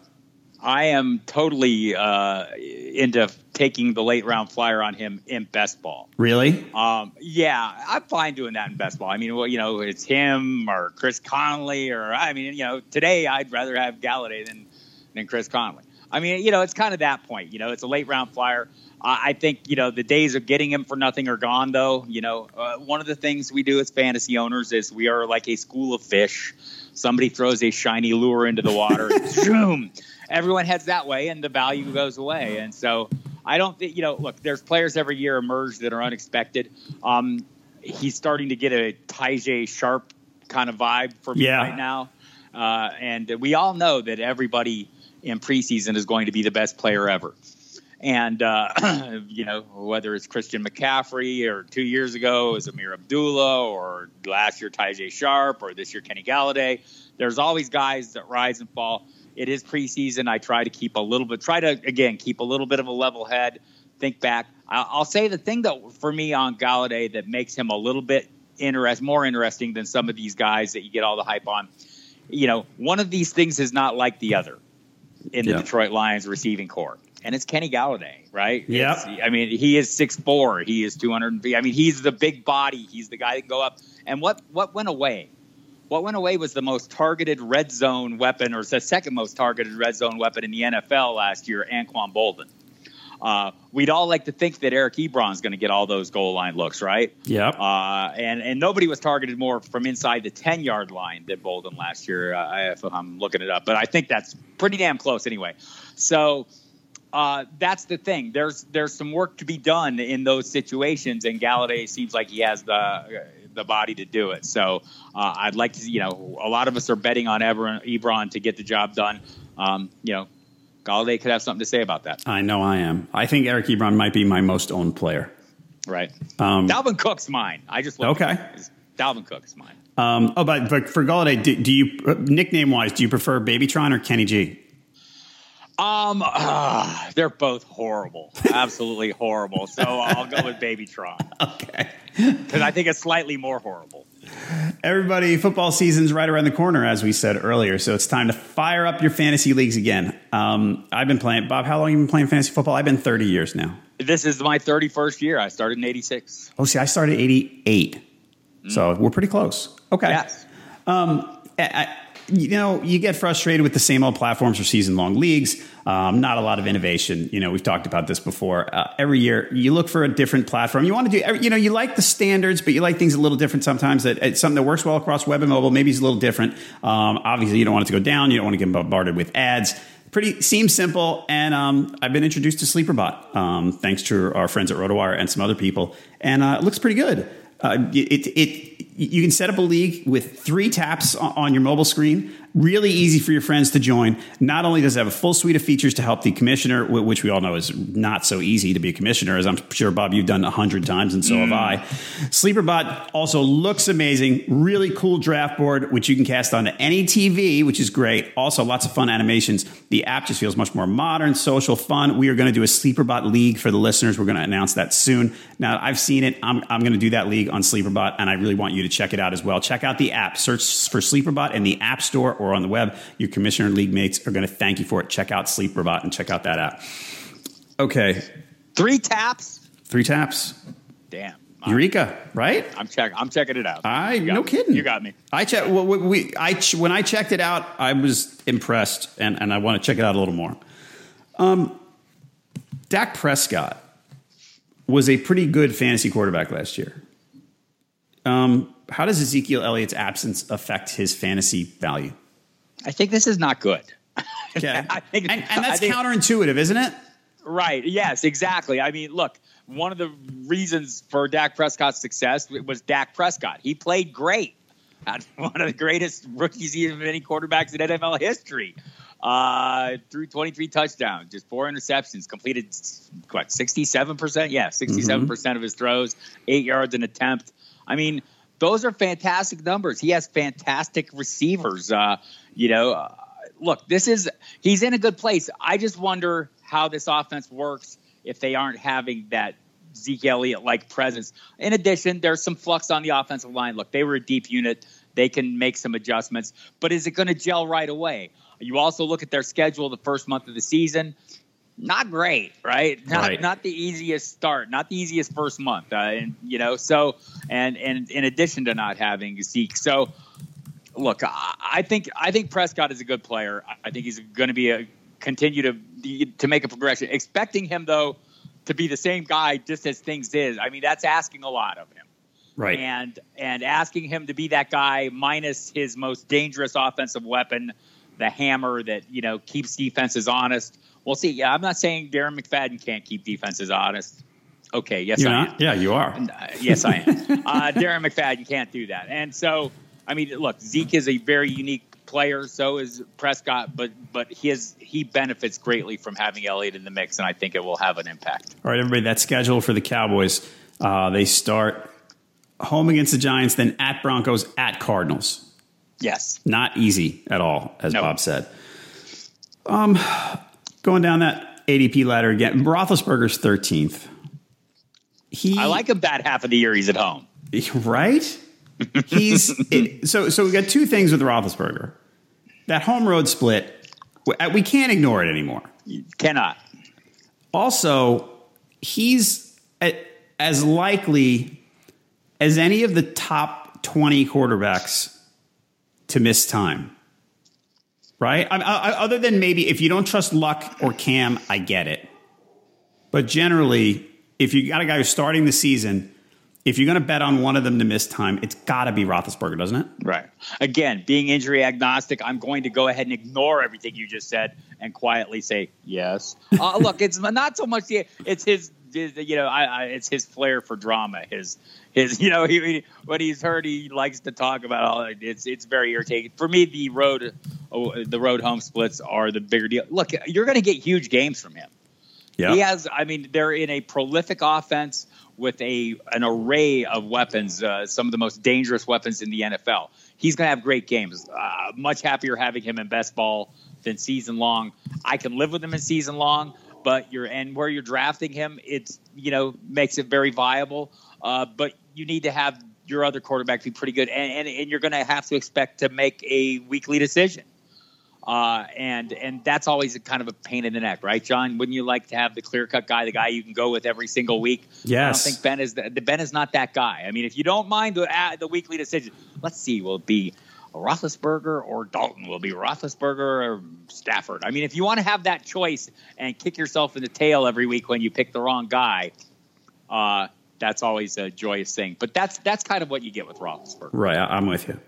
I am totally uh, into taking the late round flyer on him in best ball. Really? Um, yeah, I'm fine doing that in best ball. I mean, well, you know, it's him or Chris Conley, or I mean, you know, today I'd rather have Golladay than than Chris Conley. I mean, you know, it's kind of that point. You know, it's a late round flyer. I think you know the days of getting him for nothing are gone, though. You know, uh, one of the things we do as fantasy owners is we are like a school of fish. Somebody throws a shiny lure into the water, zoom everyone heads that way and the value goes away. And so I don't think, you know, look, there's players every year emerge that are unexpected. Um, he's starting to get a Tajae Sharpe kind of vibe for me yeah. right now. Uh, and we all know that everybody in preseason is going to be the best player ever. And, uh, you know, whether it's Christian McCaffrey or two years ago it was Ameer Abdullah or last year Tajae Sharpe or this year Kenny Golladay, there's always guys that rise and fall. It is preseason. I try to keep a little bit, try to again keep a little bit of a level head. Think back. I'll say the thing that for me on Golladay that makes him a little bit interest, more interesting than some of these guys that you get all the hype on. you know, one of these things is not like the other in the Yeah. Detroit Lions receiving corps. And it's Kenny Golladay, right? Yeah. I mean, he is six four. he is 200 I mean, he's the big body, he's the guy that can go up. And what what went away? What went away was the most targeted red zone weapon, or the second most targeted red zone weapon in the NFL last year, Anquan Boldin. Uh, we'd all like to think that Eric Ebron's going to get all those goal line looks, right? Yep. Uh, and and nobody was targeted more from inside the ten yard line than Boldin last year. Uh, if I'm looking it up, but I think that's pretty damn close anyway. So uh, that's the thing. There's there's some work to be done in those situations, and Golladay seems like he has the the body to do it. So uh, I'd like to, you know, a lot of us are betting on Ebron, Ebron to get the job done. Um, you know, Golladay could have something to say about that, I know I am. I think Eric Ebron might be my most owned player. right? Um, Dalvin Cook's mine. I just Okay. Dalvin Cook's mine. um, oh, but, but for Golladay, do, do you nickname wise, do you prefer Babytron or Kenny G? Um, ah, they're both horrible, absolutely horrible. So I'll go with Babytron Okay. because I think it's slightly more horrible. Everybody, football season's right around the corner, as we said earlier. So it's time to fire up your fantasy leagues again. Um, I've been playing, Bob, how long have you been playing fantasy football? I've been 30 years now. This is my 31st year. I started in '86. Oh, see, I started 88. So we're pretty close. Okay. Yes. Um, I, I- you know, you get frustrated with the same old platforms for season long leagues. Um, not a lot of innovation. You know, we've talked about this before. Uh, every year, you look for a different platform. You want to do, you know, you like the standards, but you like things a little different sometimes. That it's something that works well across web and mobile. Maybe it's a little different. Um, obviously, you don't want it to go down. You don't want to get bombarded with ads. Pretty seems simple, and um, I've been introduced to SleeperBot um, thanks to our friends at RotoWire and some other people, and uh, it looks pretty good. Uh, it, it you can set up a league with three taps on- your mobile screen. Really easy for your friends to join. Not only does it have a full suite of features to help the commissioner, which we all know is not so easy to be a commissioner, as I'm sure Bob you've done a hundred times, and so have mm. I. Sleeperbot also looks amazing. Really cool draft board, which you can cast onto any TV, which is great. Also, lots of fun animations. The app just feels much more modern, social, fun. We are going to do a Sleeperbot league for the listeners. We're going to announce that soon. Now, I've seen it. I'm, I'm going to do that league on Sleeperbot, and I really want you to check it out as well. Check out the app. Search for Sleeperbot in the App Store or on the web. Your commissioner league mates are going to thank you for it. Check out Sleeperbot and check out that app. Okay, Three taps. three taps. Damn. Eureka, right? I'm check. I'm checking it out. I no me. kidding. You got me. I check. Well, we, I ch- when I checked it out, I was impressed, and and I want to check it out a little more. Um, Dak Prescott was a pretty good fantasy quarterback last year. Um, how does Ezekiel Elliott's absence affect his fantasy value? I think this is not good. Okay, I think- and, and that's think- counterintuitive, isn't it? Right. Yes, exactly. I mean, look, one of the reasons for Dak Prescott's success was Dak Prescott. He played great. One of the greatest rookies of any quarterbacks in NFL history. Uh, threw 23 touchdowns, just four interceptions, completed what 67%? Yeah, 67% of his throws, eight yards an attempt. I mean, those are fantastic numbers. He has fantastic receivers. Uh, you know, uh, look, this is he's in a good place. I just wonder how this offense works if they aren't having that Zeke Elliott like presence. In addition, there's some flux on the offensive line. Look, they were a deep unit. They can make some adjustments, but is it going to gel right away? You also look at their schedule the first month of the season. Not great, right? Not, Right. not the easiest start, not the easiest first month, uh, and you know. So, and and in addition to not having Zeke, so look, I I think I think Prescott is a good player. I think he's going to be a continue to to make a progression. Expecting him though to be the same guy just as things is. I mean, that's asking a lot of him. Right. And and asking him to be that guy minus his most dangerous offensive weapon, the hammer that you know keeps defenses honest. We'll see. Yeah, I'm not saying Darren McFadden can't keep defenses honest. Okay, yes, You're I not? am. Yeah, you are. Uh, yes, I am. uh, Darren McFadden can't do that. And so, I mean, look, Zeke is a very unique player. So is Prescott, but but his he benefits greatly from having Elliott in the mix, and I think it will have an impact. All right, everybody, that schedule for the Cowboys. Uh, they start home against the Giants, then at Broncos, at Cardinals. Yes. Not easy at all, as No. Bob said. Um, going down that ADP ladder again, Roethlisberger's 13th. He, I like him that half of the year he's at home. right? He's it, so so. We got two things with Roethlisberger. that home road split, uh, we can't ignore it anymore. You cannot. Also, he's as likely as any of the top 20 quarterbacks to miss time. Right? I, I, other than maybe if you don't trust Luck or Cam, I get it. But generally, if you got a guy who's starting the season, if you're going to bet on one of them to miss time, it's got to be Roethlisberger, doesn't it? Right. Again, being injury agnostic, I'm going to go ahead and ignore everything you just said and quietly say yes. Uh, look, it's not so much the, it's his, his you know, I, I, it's his flair for drama. His his you know he, what he's heard he likes to talk about all it's it's very irritating. For me the road oh, the road home splits are the bigger deal. Look you're going to get huge games from him. Yeah. he has i mean they're in a prolific offense with a an array of weapons uh, some of the most dangerous weapons in the nfl he's going to have great games. Uh, much happier having him in best ball than season long. I can live with him in season long but you're and where you're drafting him it's you know makes it very viable uh, but you need to have your other quarterback be pretty good, and, and, and you're going to have to expect to make a weekly decision. Uh, and and that's always a kind of a pain in the neck, right, John? Wouldn't you like to have the clear cut guy, the guy you can go with every single week? Yes. I don't think Ben is the, Ben is not that guy. I mean, if you don't mind the uh, the weekly decision, let's see, will it be Roethlisberger or Dalton? Will be Roethlisberger or Stafford? I mean, if you want to have that choice and kick yourself in the tail every week when you pick the wrong guy, uh, that's always a joyous thing. But that's that's kind of what you get with Roethlisberger. Right, I, am with you.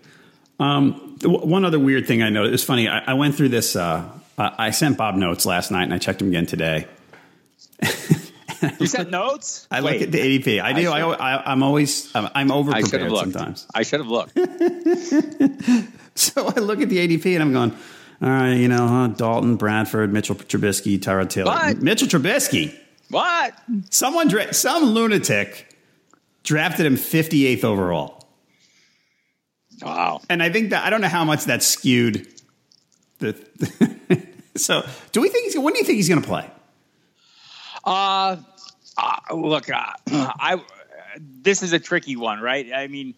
Um, one other weird thing I noticed. It's funny. I, I went through this. Uh, I sent Bob notes last night, and I checked them again today. you sent notes. I Wait. look at the ADP. I do. I, I, am always. I'm, I'm over prepared sometimes. I should have looked. so I look at the ADP, and I'm going. All right, you know, huh, Dalton, Bradford, Mitchell Trubisky, Tyrod Taylor. What? Mitchell Trubisky. What? Someone, dra- some lunatic drafted him 58th overall. Wow. And I think that, I don't know how much that skewed the. so, do we think he's, when do you think he's going to play? Uh, uh look, uh, I, this is a tricky one, right? I mean,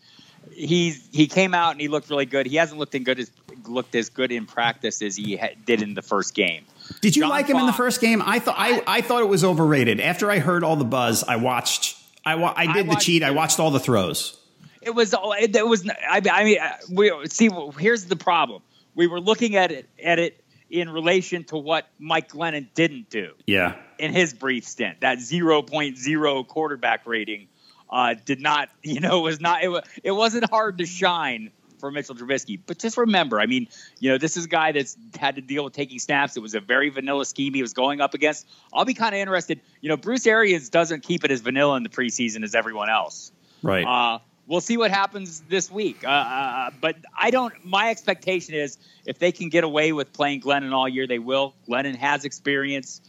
he's he came out and he looked really good. He hasn't looked in good as looked as good in practice as he ha- did in the first game. Did you John like him Fox, in the first game? I thought I, I thought it was overrated. After I heard all the buzz, I watched. I wa- I did I the cheat. I watched all the throws. It was. It, it was. I, I mean, uh, we see. Here's the problem. We were looking at it at it in relation to what Mike Glennon didn't do. Yeah. In his brief stint, that 0.0 quarterback rating uh, did not. You know, was not. It, it wasn't hard to shine for Mitchell Trubisky. But just remember, I mean, you know, this is a guy that's had to deal with taking snaps. It was a very vanilla scheme he was going up against. I'll be kind of interested. You know, Bruce Arians doesn't keep it as vanilla in the preseason as everyone else. Right. Uh, we'll see what happens this week. Uh, uh, but I don't. My expectation is if they can get away with playing Glennon all year, they will. Glennon has experience.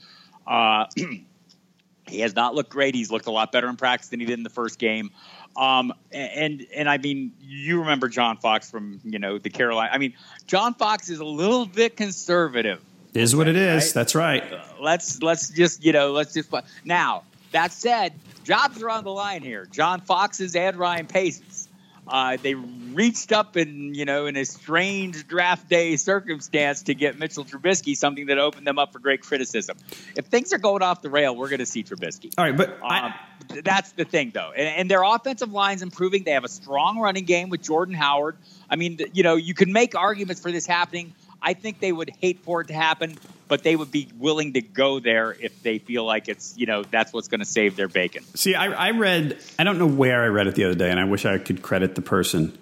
Uh, he has not looked great. He's looked a lot better in practice than he did in the first game. Um, and and I mean, you remember John Fox from you know the Carolina. I mean, John Fox is a little bit conservative. Is what it is. Right? That's right. Uh, let's let's just you know let's just now. That said, jobs are on the line here. John Fox's and Ryan Pace's. Uh, they reached up in you know in a strange draft day circumstance to get Mitchell Trubisky, something that opened them up for great criticism. If things are going off the rail, we're going to see Trubisky. All right, but um, I, that's the thing though, and, and, their offensive line's improving. They have a strong running game with Jordan Howard. I mean, you know, you can make arguments for this happening. I think they would hate for it to happen, but they would be willing to go there if they feel like it's you know that's what's going to save their bacon. See, I, I read I don't know where I read it the other day, and I wish I could credit the person.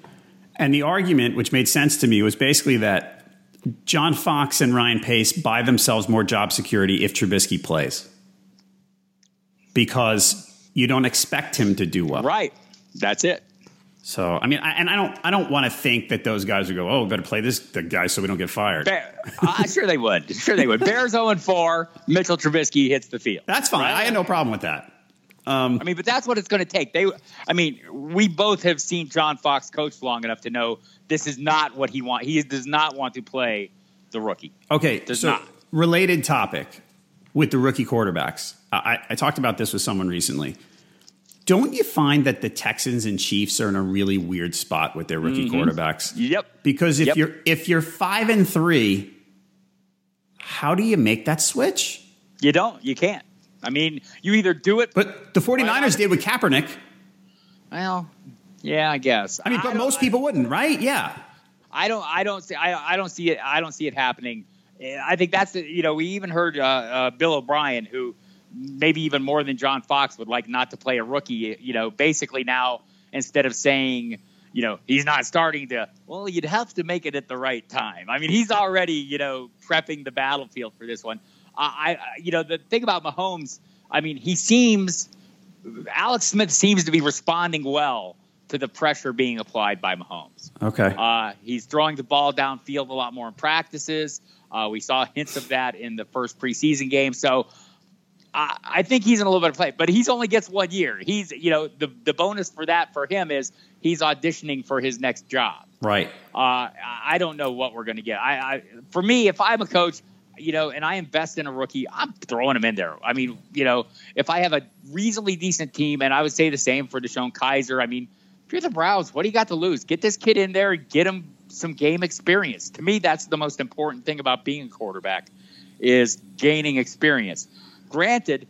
And the argument, which made sense to me, was basically that John Fox and Ryan Pace buy themselves more job security if Trubisky plays because you don't expect him to do well. Right. That's it. So I mean, I, and I don't, I don't want to think that those guys would go, "Oh, to play this guy so we don't get fired." Bear, uh, sure they would. Sure they would. Bears zero and four. Mitchell Trubisky hits the field. That's fine. Right? I had no problem with that. Um, I mean, but that's what it's going to take. They, I mean, we both have seen John Fox coach long enough to know this is not what he want. He does not want to play the rookie. Okay, does so not. related topic with the rookie quarterbacks. I, I talked about this with someone recently don't you find that the Texans and Chiefs are in a really weird spot with their rookie quarterbacks? Yep. Because if Yep. you're if you're five and three, how do you make that switch? You don't. You can't. I mean, you either do it. But the 49ers did with Kaepernick. well, yeah, I guess. I mean, but don't- most people wouldn't, right? Yeah. I don't. I don't see. I, I don't see it. I don't see it happening. I think that's the, you know we even heard uh, uh, Bill O'Brien, who maybe even more than John Fox would like not to play a rookie. You know, basically now instead of saying you know he's not starting to, well, you'd have to make it at the right time. I mean, he's already you know prepping the battlefield for this one. I, I you know the thing about Mahomes. I mean, he seems Alex Smith seems to be responding well to the pressure being applied by Mahomes. Okay. Uh, he's throwing the ball downfield a lot more in practices. Uh, we saw hints of that in the first preseason game. So I, I think he's in a little bit of play, but he's only gets one year. He's, you know, the the bonus for that for him is he's auditioning for his next job. right. Uh, I don't know what we're going to get. I, I, for me, if I'm a coach, you know, and I invest in a rookie, I'm throwing him in there. I mean, you know, if I have a reasonably decent team, and I would say the same for DeShone Kizer. I mean, if you're the Browns, what do you got to lose? Get this kid in there, and get him some game experience. To me, that's the most important thing about being a quarterback is gaining experience. Granted,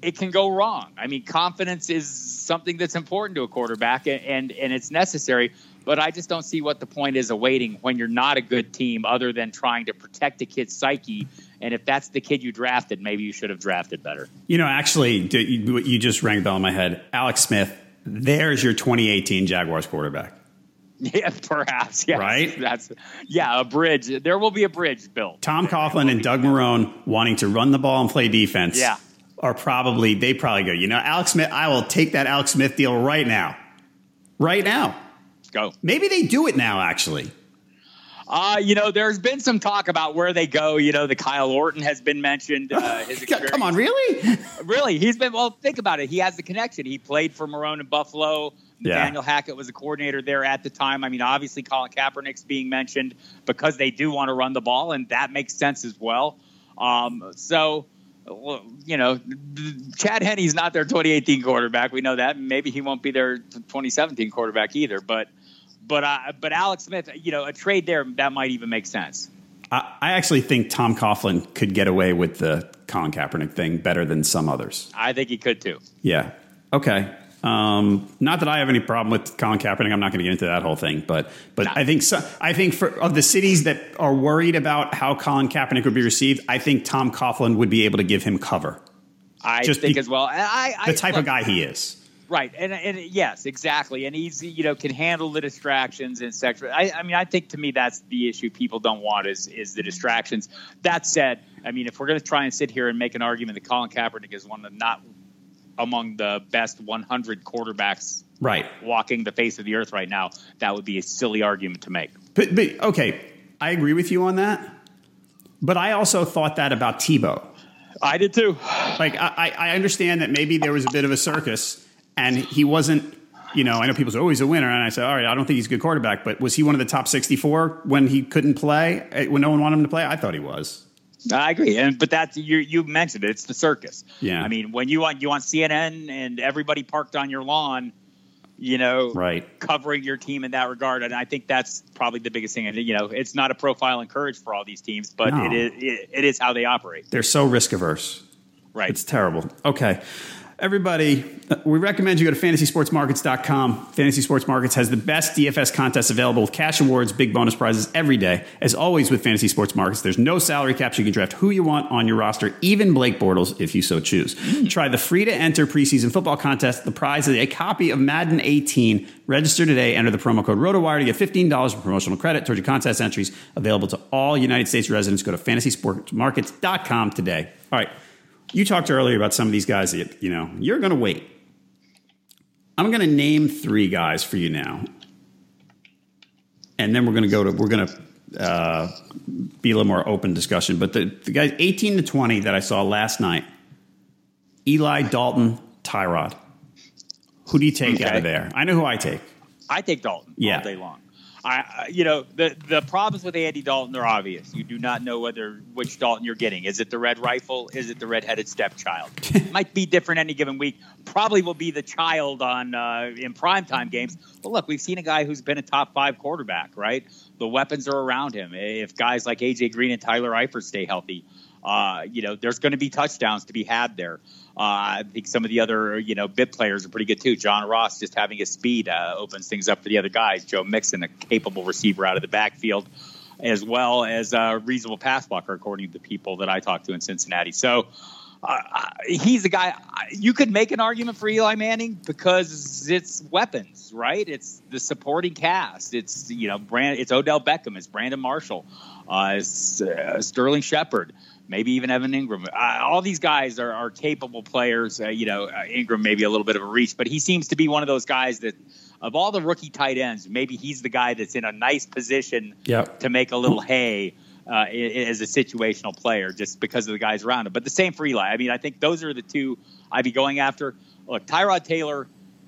it can go wrong. I mean, confidence is something that's important to a quarterback, and and, and it's necessary. But I just don't see what the point is of waiting when you're not a good team, other than trying to protect a kid's psyche. And if that's the kid you drafted, maybe you should have drafted better. You know, actually, you you just rang a bell in my head. Alex Smith, there's your 2018 Jaguars quarterback. Yeah, perhaps. Yes. Right? That's yeah, a bridge. There will be a bridge built. Tom Coughlin and Doug Marrone wanting to run the ball and play defense. Yeah. Are probably, they probably go, you know, Alex Smith, I will take that Alex Smith deal right now. Right now. Go. Maybe they do it now, actually. Uh, you know, there's been some talk about where they go. You know, the Kyle Orton has been mentioned. Uh, his experience. Come on, really? Really, he's been well. Think about it. He has the connection. He played for Marrone in Buffalo. Yeah. Daniel Hackett was a coordinator there at the time. I mean, obviously, Colin Kaepernick's being mentioned because they do want to run the ball, and that makes sense as well. Um, so, you know, Chad Henne's not their 2018 quarterback. We know that. Maybe he won't be their 2017 quarterback either. But, but, uh, but Alex Smith, you know, a trade there that might even make sense. I, I actually think Tom Coughlin could get away with the Colin Kaepernick thing better than some others. I think he could too. Yeah. Okay. Um, not that I have any problem with Colin Kaepernick. I'm not going to get into that whole thing, but but I think so, I think for of the cities that are worried about how Colin Kaepernick would be received, I think Tom Coughlin would be able to give him cover. I Just think be- as well. I, I, The type look, of guy he is. Right, and and yes, exactly, and he's you know can handle the distractions and sexual. I, I mean, I think to me that's the issue people don't want is is the distractions. That said, I mean, if we're going to try and sit here and make an argument that Colin Kaepernick is one of the not among the best 100 quarterbacks Right. walking the face of the earth right now, that would be a silly argument to make. But, but okay, I agree with you on that. But I also thought that about Tebow. I did too. Like I, I understand that maybe there was a bit of a circus, and he wasn't. You know, I know people say, "Oh, he's a winner," and I said "All right, I don't think he's a good quarterback." But was he one of the top sixty-four when he couldn't play? eh, When no one wanted him to play, I thought he was. I agree, and but that's you. You mentioned it. It's the circus. Yeah. I mean, when you want you want CNN and everybody parked on your lawn, you know, Right. covering your team in that regard, and I think that's probably the biggest thing. And you know, it's not a profile and courage for all these teams, but No. it is it, it is how they operate. They're so risk averse. Right. It's terrible. Okay. Everybody, uh, we recommend you go to fantasysportsmarkets.com. Fantasy Sports Markets has the best DFS contests available with cash awards, big bonus prizes every day. As always with Fantasy Sports Markets, there's no salary caps. You can draft who you want on your roster, even Blake Bortles if you so choose. Try the free to enter preseason football contest. The prize is a copy of Madden 18. Register today. Enter the promo code ROTOWIRE to get $15 in promotional credit towards your contest entries available to all United States residents. Go to fantasysportsmarkets.com today. All right. You talked earlier about some of these guys that, you know, you're going to wait. I'm going to name three guys for you now. And then we're going to go to, we're going to uh, be a little more open discussion. But the, the guys 18 to 20 that I saw last night Eli, Dalton, Tyrod. Who do you take out of there? I know who I take. I take Dalton Yeah. all day long. I, you know, the the problems with Andy Dalton are obvious. You do not know whether which Dalton you're getting. Is it the red rifle? Is it the red-headed stepchild? Might be different any given week. Probably will be the child on uh, in primetime games. But look, we've seen a guy who's been a top five quarterback. Right, the weapons are around him. If guys like AJ Green and Tyler Eifert stay healthy, uh, you know, there's going to be touchdowns to be had there. Uh, I think some of the other, you know, bit players are pretty good too. John Ross just having his speed uh, opens things up for the other guys. Joe Mixon, a capable receiver out of the backfield, as well as a reasonable pass blocker, according to the people that I talked to in Cincinnati. So uh, he's the guy. You could make an argument for Eli Manning because it's weapons, right? It's the supporting cast. It's you know, Brand. It's Odell Beckham. It's Brandon Marshall. Uh, it's uh, Sterling Shepard maybe even Evan Engram. Uh, all these guys are, are capable players. Uh, you know, uh, Engram maybe a little bit of a reach, but he seems to be one of those guys that, of all the rookie tight ends, maybe he's the guy that's in a nice position yep. to make a little hay. Uh, as a situational player, just because of the guys around him. But the same for Eli. I mean, I think those are the two I'd be going after. Look, Tyrod Taylor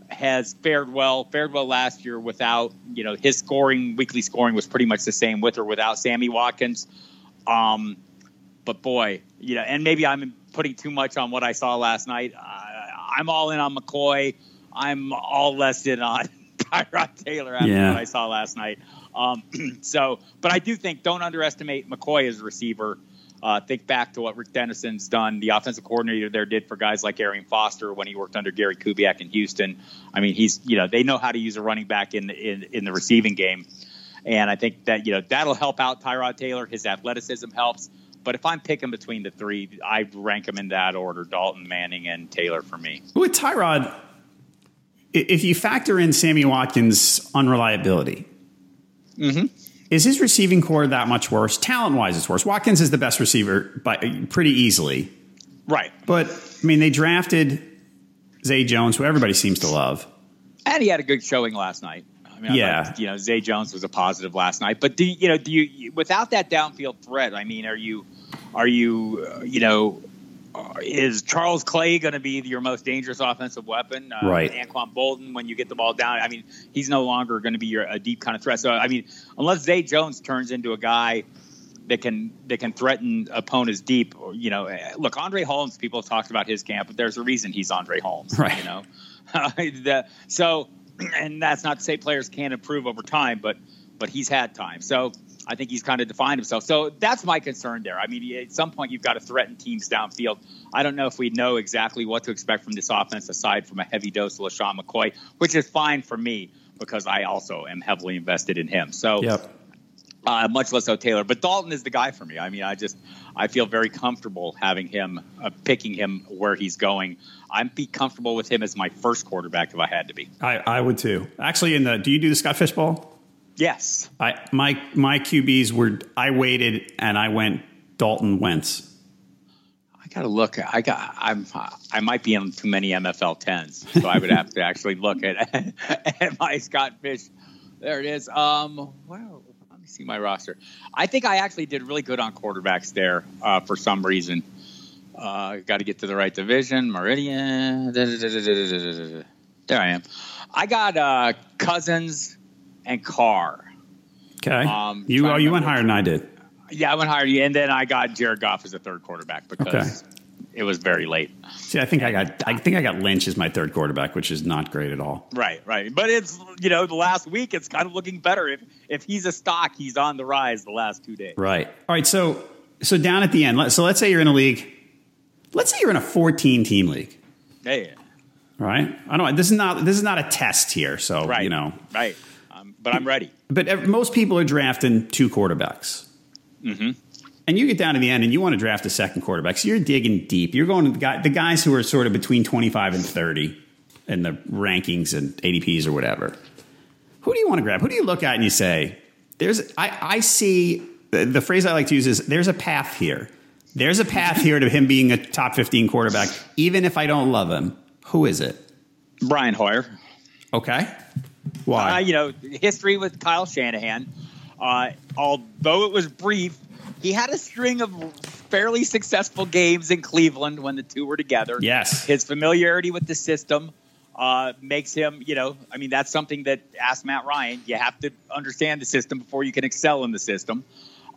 has fared well, fared well last year without, you know, his scoring, weekly scoring was pretty much the same with or without Sammy Watkins. Um, but boy, you know, and maybe I'm putting too much on what I saw last night. Uh, I'm all in on McCoy. I'm all less in on Tyrod Taylor after yeah. what I saw last night. Um, so, but I do think don't underestimate McCoy as a receiver. Uh, think back to what Rick Dennison's done, the offensive coordinator there did for guys like Arian Foster when he worked under Gary Kubiak in Houston. I mean, he's you know they know how to use a running back in in, in the receiving game, and I think that you know that'll help out Tyrod Taylor. His athleticism helps. But if I'm picking between the three, I'd rank them in that order: Dalton, Manning, and Taylor for me. With Tyrod, if you factor in Sammy Watkins' unreliability, mm-hmm. is his receiving corps that much worse? Talent wise, it's worse. Watkins is the best receiver by pretty easily, right? But I mean, they drafted Zay Jones, who everybody seems to love, and he had a good showing last night. I mean, yeah, thought, you know, Zay Jones was a positive last night, but do you, you know, do you without that downfield threat? I mean, are you are you, uh, you know, uh, is Charles Clay going to be your most dangerous offensive weapon? Uh, right. Anquan Boldin, when you get the ball down, I mean, he's no longer going to be your a deep kind of threat. So, I mean, unless Zay Jones turns into a guy that can that can threaten opponents deep, or, you know, eh, look, Andre Holmes. People have talked about his camp, but there's a reason he's Andre Holmes. Right. You know, the, so and that's not to say players can't improve over time, but but he's had time. So I think he's kind of defined himself. So that's my concern there. I mean, at some point you've got to threaten teams downfield. I don't know if we know exactly what to expect from this offense aside from a heavy dose of LeSean McCoy, which is fine for me because I also am heavily invested in him. So yep. Uh, much less so Taylor, but Dalton is the guy for me. I mean, I just I feel very comfortable having him, uh, picking him where he's going. I'd be comfortable with him as my first quarterback if I had to be. I, I would too. Actually, in the do you do the Scott Fish Bowl? Yes. I my my QBs were I waited and I went Dalton Wentz. I got to look. I got. I'm. I might be in too many MFL tens, so I would have to actually look at, at my Scott Fish. There it is. Um. Wow. See my roster. I think I actually did really good on quarterbacks there uh, for some reason. Uh, got to get to the right division. Meridian. There I am. I got uh, Cousins and Carr. Okay. Um, you oh, you went higher than I did. Yeah, I went higher, you and then I got Jared Goff as a third quarterback because okay. It was very late. See, I think I got I think I got Lynch as my third quarterback, which is not great at all. Right, right. But it's you know the last week it's kind of looking better. If if he's a stock, he's on the rise the last two days. Right. All right. So so down at the end, so let's say you're in a league Let's say you're in a 14 team league. Hey. Right? I don't. This is not. This is not a test here. So right. you know. Right. Um, but I'm ready. But most people are drafting two quarterbacks. Mm-hmm. And you get down to the end, and you want to draft a second quarterback. So you're digging deep. You're going to the, guy, the guys who are sort of between 25 and 30 in the rankings and ADPs or whatever. Who do you want to grab? Who do you look at and you say, "There's." I, I see. The, the phrase I like to use is, "There's a path here." There's a path here to him being a top 15 quarterback, even if I don't love him. Who is it? Brian Hoyer. Okay. Why? Uh, you know, history with Kyle Shanahan. Uh, although it was brief, he had a string of fairly successful games in Cleveland when the two were together. Yes. His familiarity with the system. uh, makes him, you know, I mean, that's something that asked Matt Ryan. You have to understand the system before you can excel in the system.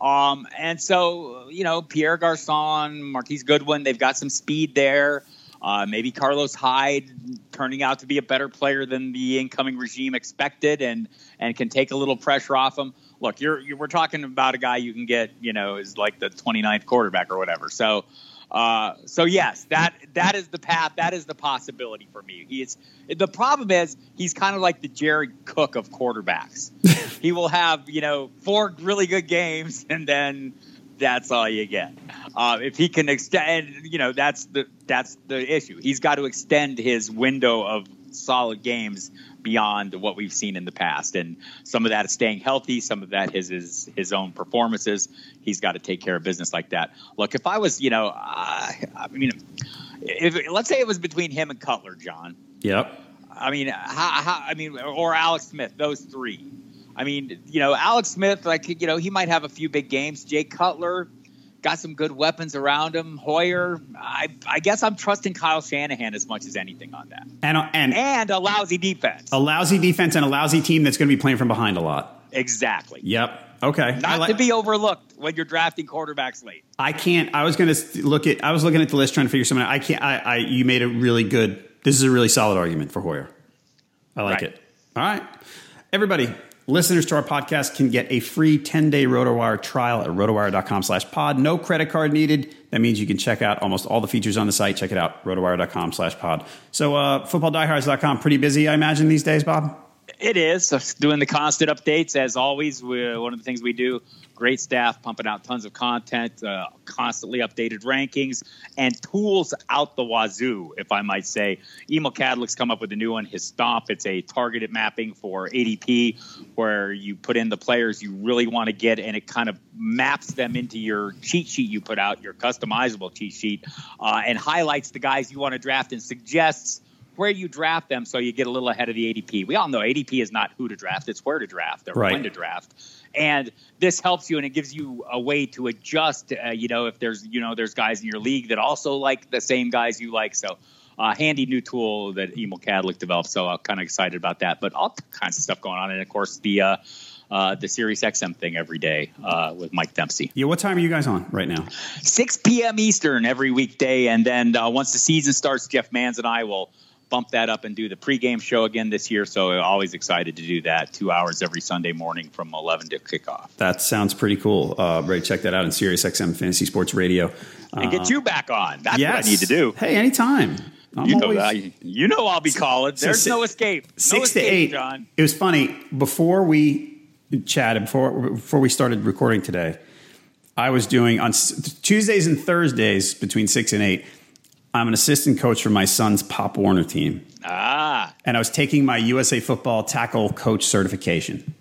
Um, and so, you know, Pierre Garcon, Marquise Goodwin, they've got some speed there. Uh, maybe Carlos Hyde turning out to be a better player than the incoming regime expected and, and can take a little pressure off him. Look, you're, you're we're talking about a guy you can get, you know, is like the 29th quarterback or whatever. So, uh, so yes, that that is the path. That is the possibility for me. He is. The problem is he's kind of like the Jared Cook of quarterbacks. he will have you know four really good games, and then that's all you get. Uh, if he can extend, you know, that's the that's the issue. He's got to extend his window of solid games beyond what we've seen in the past. And some of that is staying healthy. Some of that is his his own performances. He's got to take care of business like that. Look, if I was, you know, uh, I mean, if let's say it was between him and Cutler, John. Yep. I mean, how, how, I mean, or Alex Smith, those three. I mean, you know, Alex Smith, like, you know, he might have a few big games. Jay Cutler, got some good weapons around him. Hoyer, I, I guess I'm trusting Kyle Shanahan as much as anything on that. And and and a lousy defense. A lousy defense and a lousy team that's going to be playing from behind a lot. Exactly. Yep. Okay. Not like, to be overlooked when you're drafting quarterbacks late. I can't. I was going to look at. I was looking at the list trying to figure something. out. I can't. I, I. You made a really good. This is a really solid argument for Hoyer. I like right. it. All right, everybody. Listeners to our podcast can get a free 10-day RotoWire trial at rotowire.com slash pod. No credit card needed. That means you can check out almost all the features on the site. Check it out, rotowire.com slash pod. So uh, footballdiehards.com, pretty busy, I imagine, these days, Bob? It is. Doing the constant updates, as always. We, one of the things we do great staff pumping out tons of content, uh, constantly updated rankings, and tools out the wazoo, if I might say. Emil Kadlec's come up with a new one, his Stomp. It's a targeted mapping for ADP where you put in the players you really want to get, and it kind of maps them into your cheat sheet you put out, your customizable cheat sheet, uh, and highlights the guys you want to draft and suggests where you draft them so you get a little ahead of the ADP. We all know ADP is not who to draft, it's where to draft or right. when to draft and this helps you and it gives you a way to adjust uh, you know if there's you know there's guys in your league that also like the same guys you like so uh, handy new tool that Emil Kadlec developed so i'm kind of excited about that but all kinds of stuff going on and of course the uh, uh, the Sirius XM thing every day uh, with Mike Dempsey. Yeah, what time are you guys on right now? 6 p.m. Eastern every weekday, and then uh, once the season starts, Jeff Mans and I will bump that up and do the pregame show again this year. So always excited to do that. Two hours every Sunday morning from 11 to kickoff. That sounds pretty cool. Uh, Ray, check that out in Sirius XM Fantasy Sports Radio. And get you back on. That's yes. what I need to do. Hey, anytime. I'm you know, always, you know I'll be calling. There's so no escape. No six escape, to eight. John. It was funny before we chatted before before we started recording today. I was doing on Tuesdays and Thursdays between six and eight. I'm an assistant coach for my son's Pop Warner team. Ah. And I was taking my USA football tackle coach certification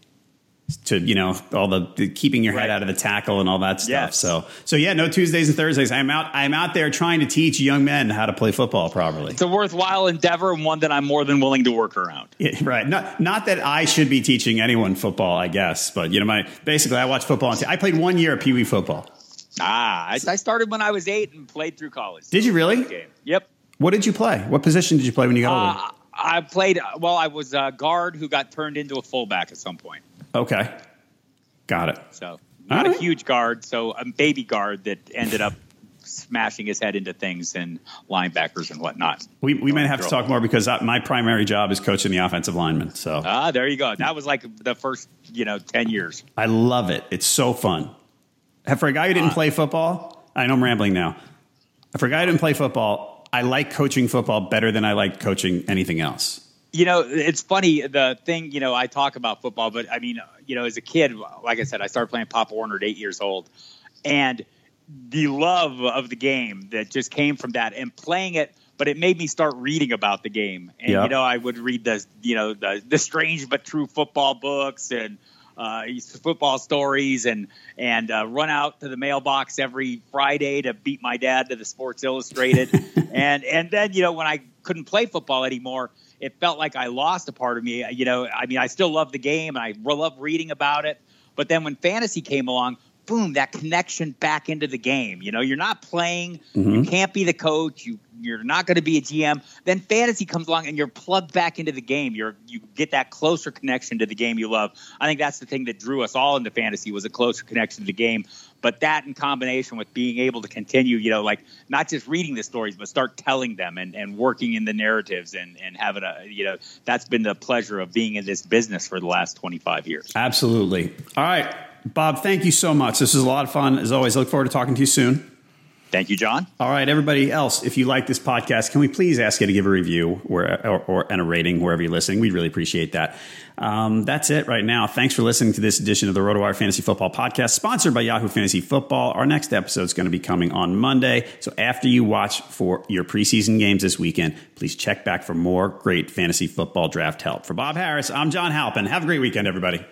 to, you know, all the, the keeping your head out of the tackle and all that stuff. Yes. So, so yeah, no Tuesdays and Thursdays. I'm out, I'm out there trying to teach young men how to play football properly. It's a worthwhile endeavor and one that I'm more than willing to work around. Yeah, right. Not, not that I should be teaching anyone football, I guess, but you know, my, basically I watch football. I played one year of Pee Wee football. Ah, I, I, started when I was eight and played through college. Did you really? Game. Yep. What did you play? What position did you play when you got uh, older? I played. Well, I was a guard who got turned into a fullback at some point. Okay, got it. So not right. a huge guard, so a baby guard that ended up smashing his head into things and linebackers and whatnot. We, we may have to talk more because my primary job is coaching the offensive lineman. So ah, there you go. That was like the first you know ten years. I love it. It's so fun. For a guy who didn't uh, play football, I know I'm rambling now. For a guy who didn't play football, I like coaching football better than I like coaching anything else. You know, it's funny. The thing, you know, I talk about football, but I mean, you know, as a kid, like I said, I started playing Pop Warner at eight years old. And the love of the game that just came from that and playing it but it made me start reading about the game and yep. you know i would read the you know the the strange but true football books and uh, football stories and and uh, run out to the mailbox every Friday to beat my dad to the Sports Illustrated, and and then you know when I couldn't play football anymore, it felt like I lost a part of me. You know, I mean, I still love the game and I love reading about it, but then when fantasy came along, boom, that connection back into the game. You know, you're not playing, mm-hmm. you can't be the coach, you you're not going to be a GM. Then fantasy comes along and you're plugged back into the game. You're you get that closer connection to the game you love. I think that's the thing that drew us all into fantasy was a closer connection to the game. But that in combination with being able to continue, you know, like not just reading the stories, but start telling them and, and working in the narratives and, and having a, you know, that's been the pleasure of being in this business for the last 25 years. Absolutely. All right. Bob, thank you so much. This was a lot of fun. As always, I look forward to talking to you soon. Thank you, John. All right, everybody else, if you like this podcast, can we please ask you to give a review or, or, or and a rating wherever you're listening? We'd really appreciate that. Um, that's it right now. Thanks for listening to this edition of the RotoWire Fantasy Football Podcast, sponsored by Yahoo Fantasy Football. Our next episode is going to be coming on Monday. So after you watch for your preseason games this weekend, please check back for more great fantasy football draft help. For Bob Harris, I'm John Halpin. Have a great weekend, everybody.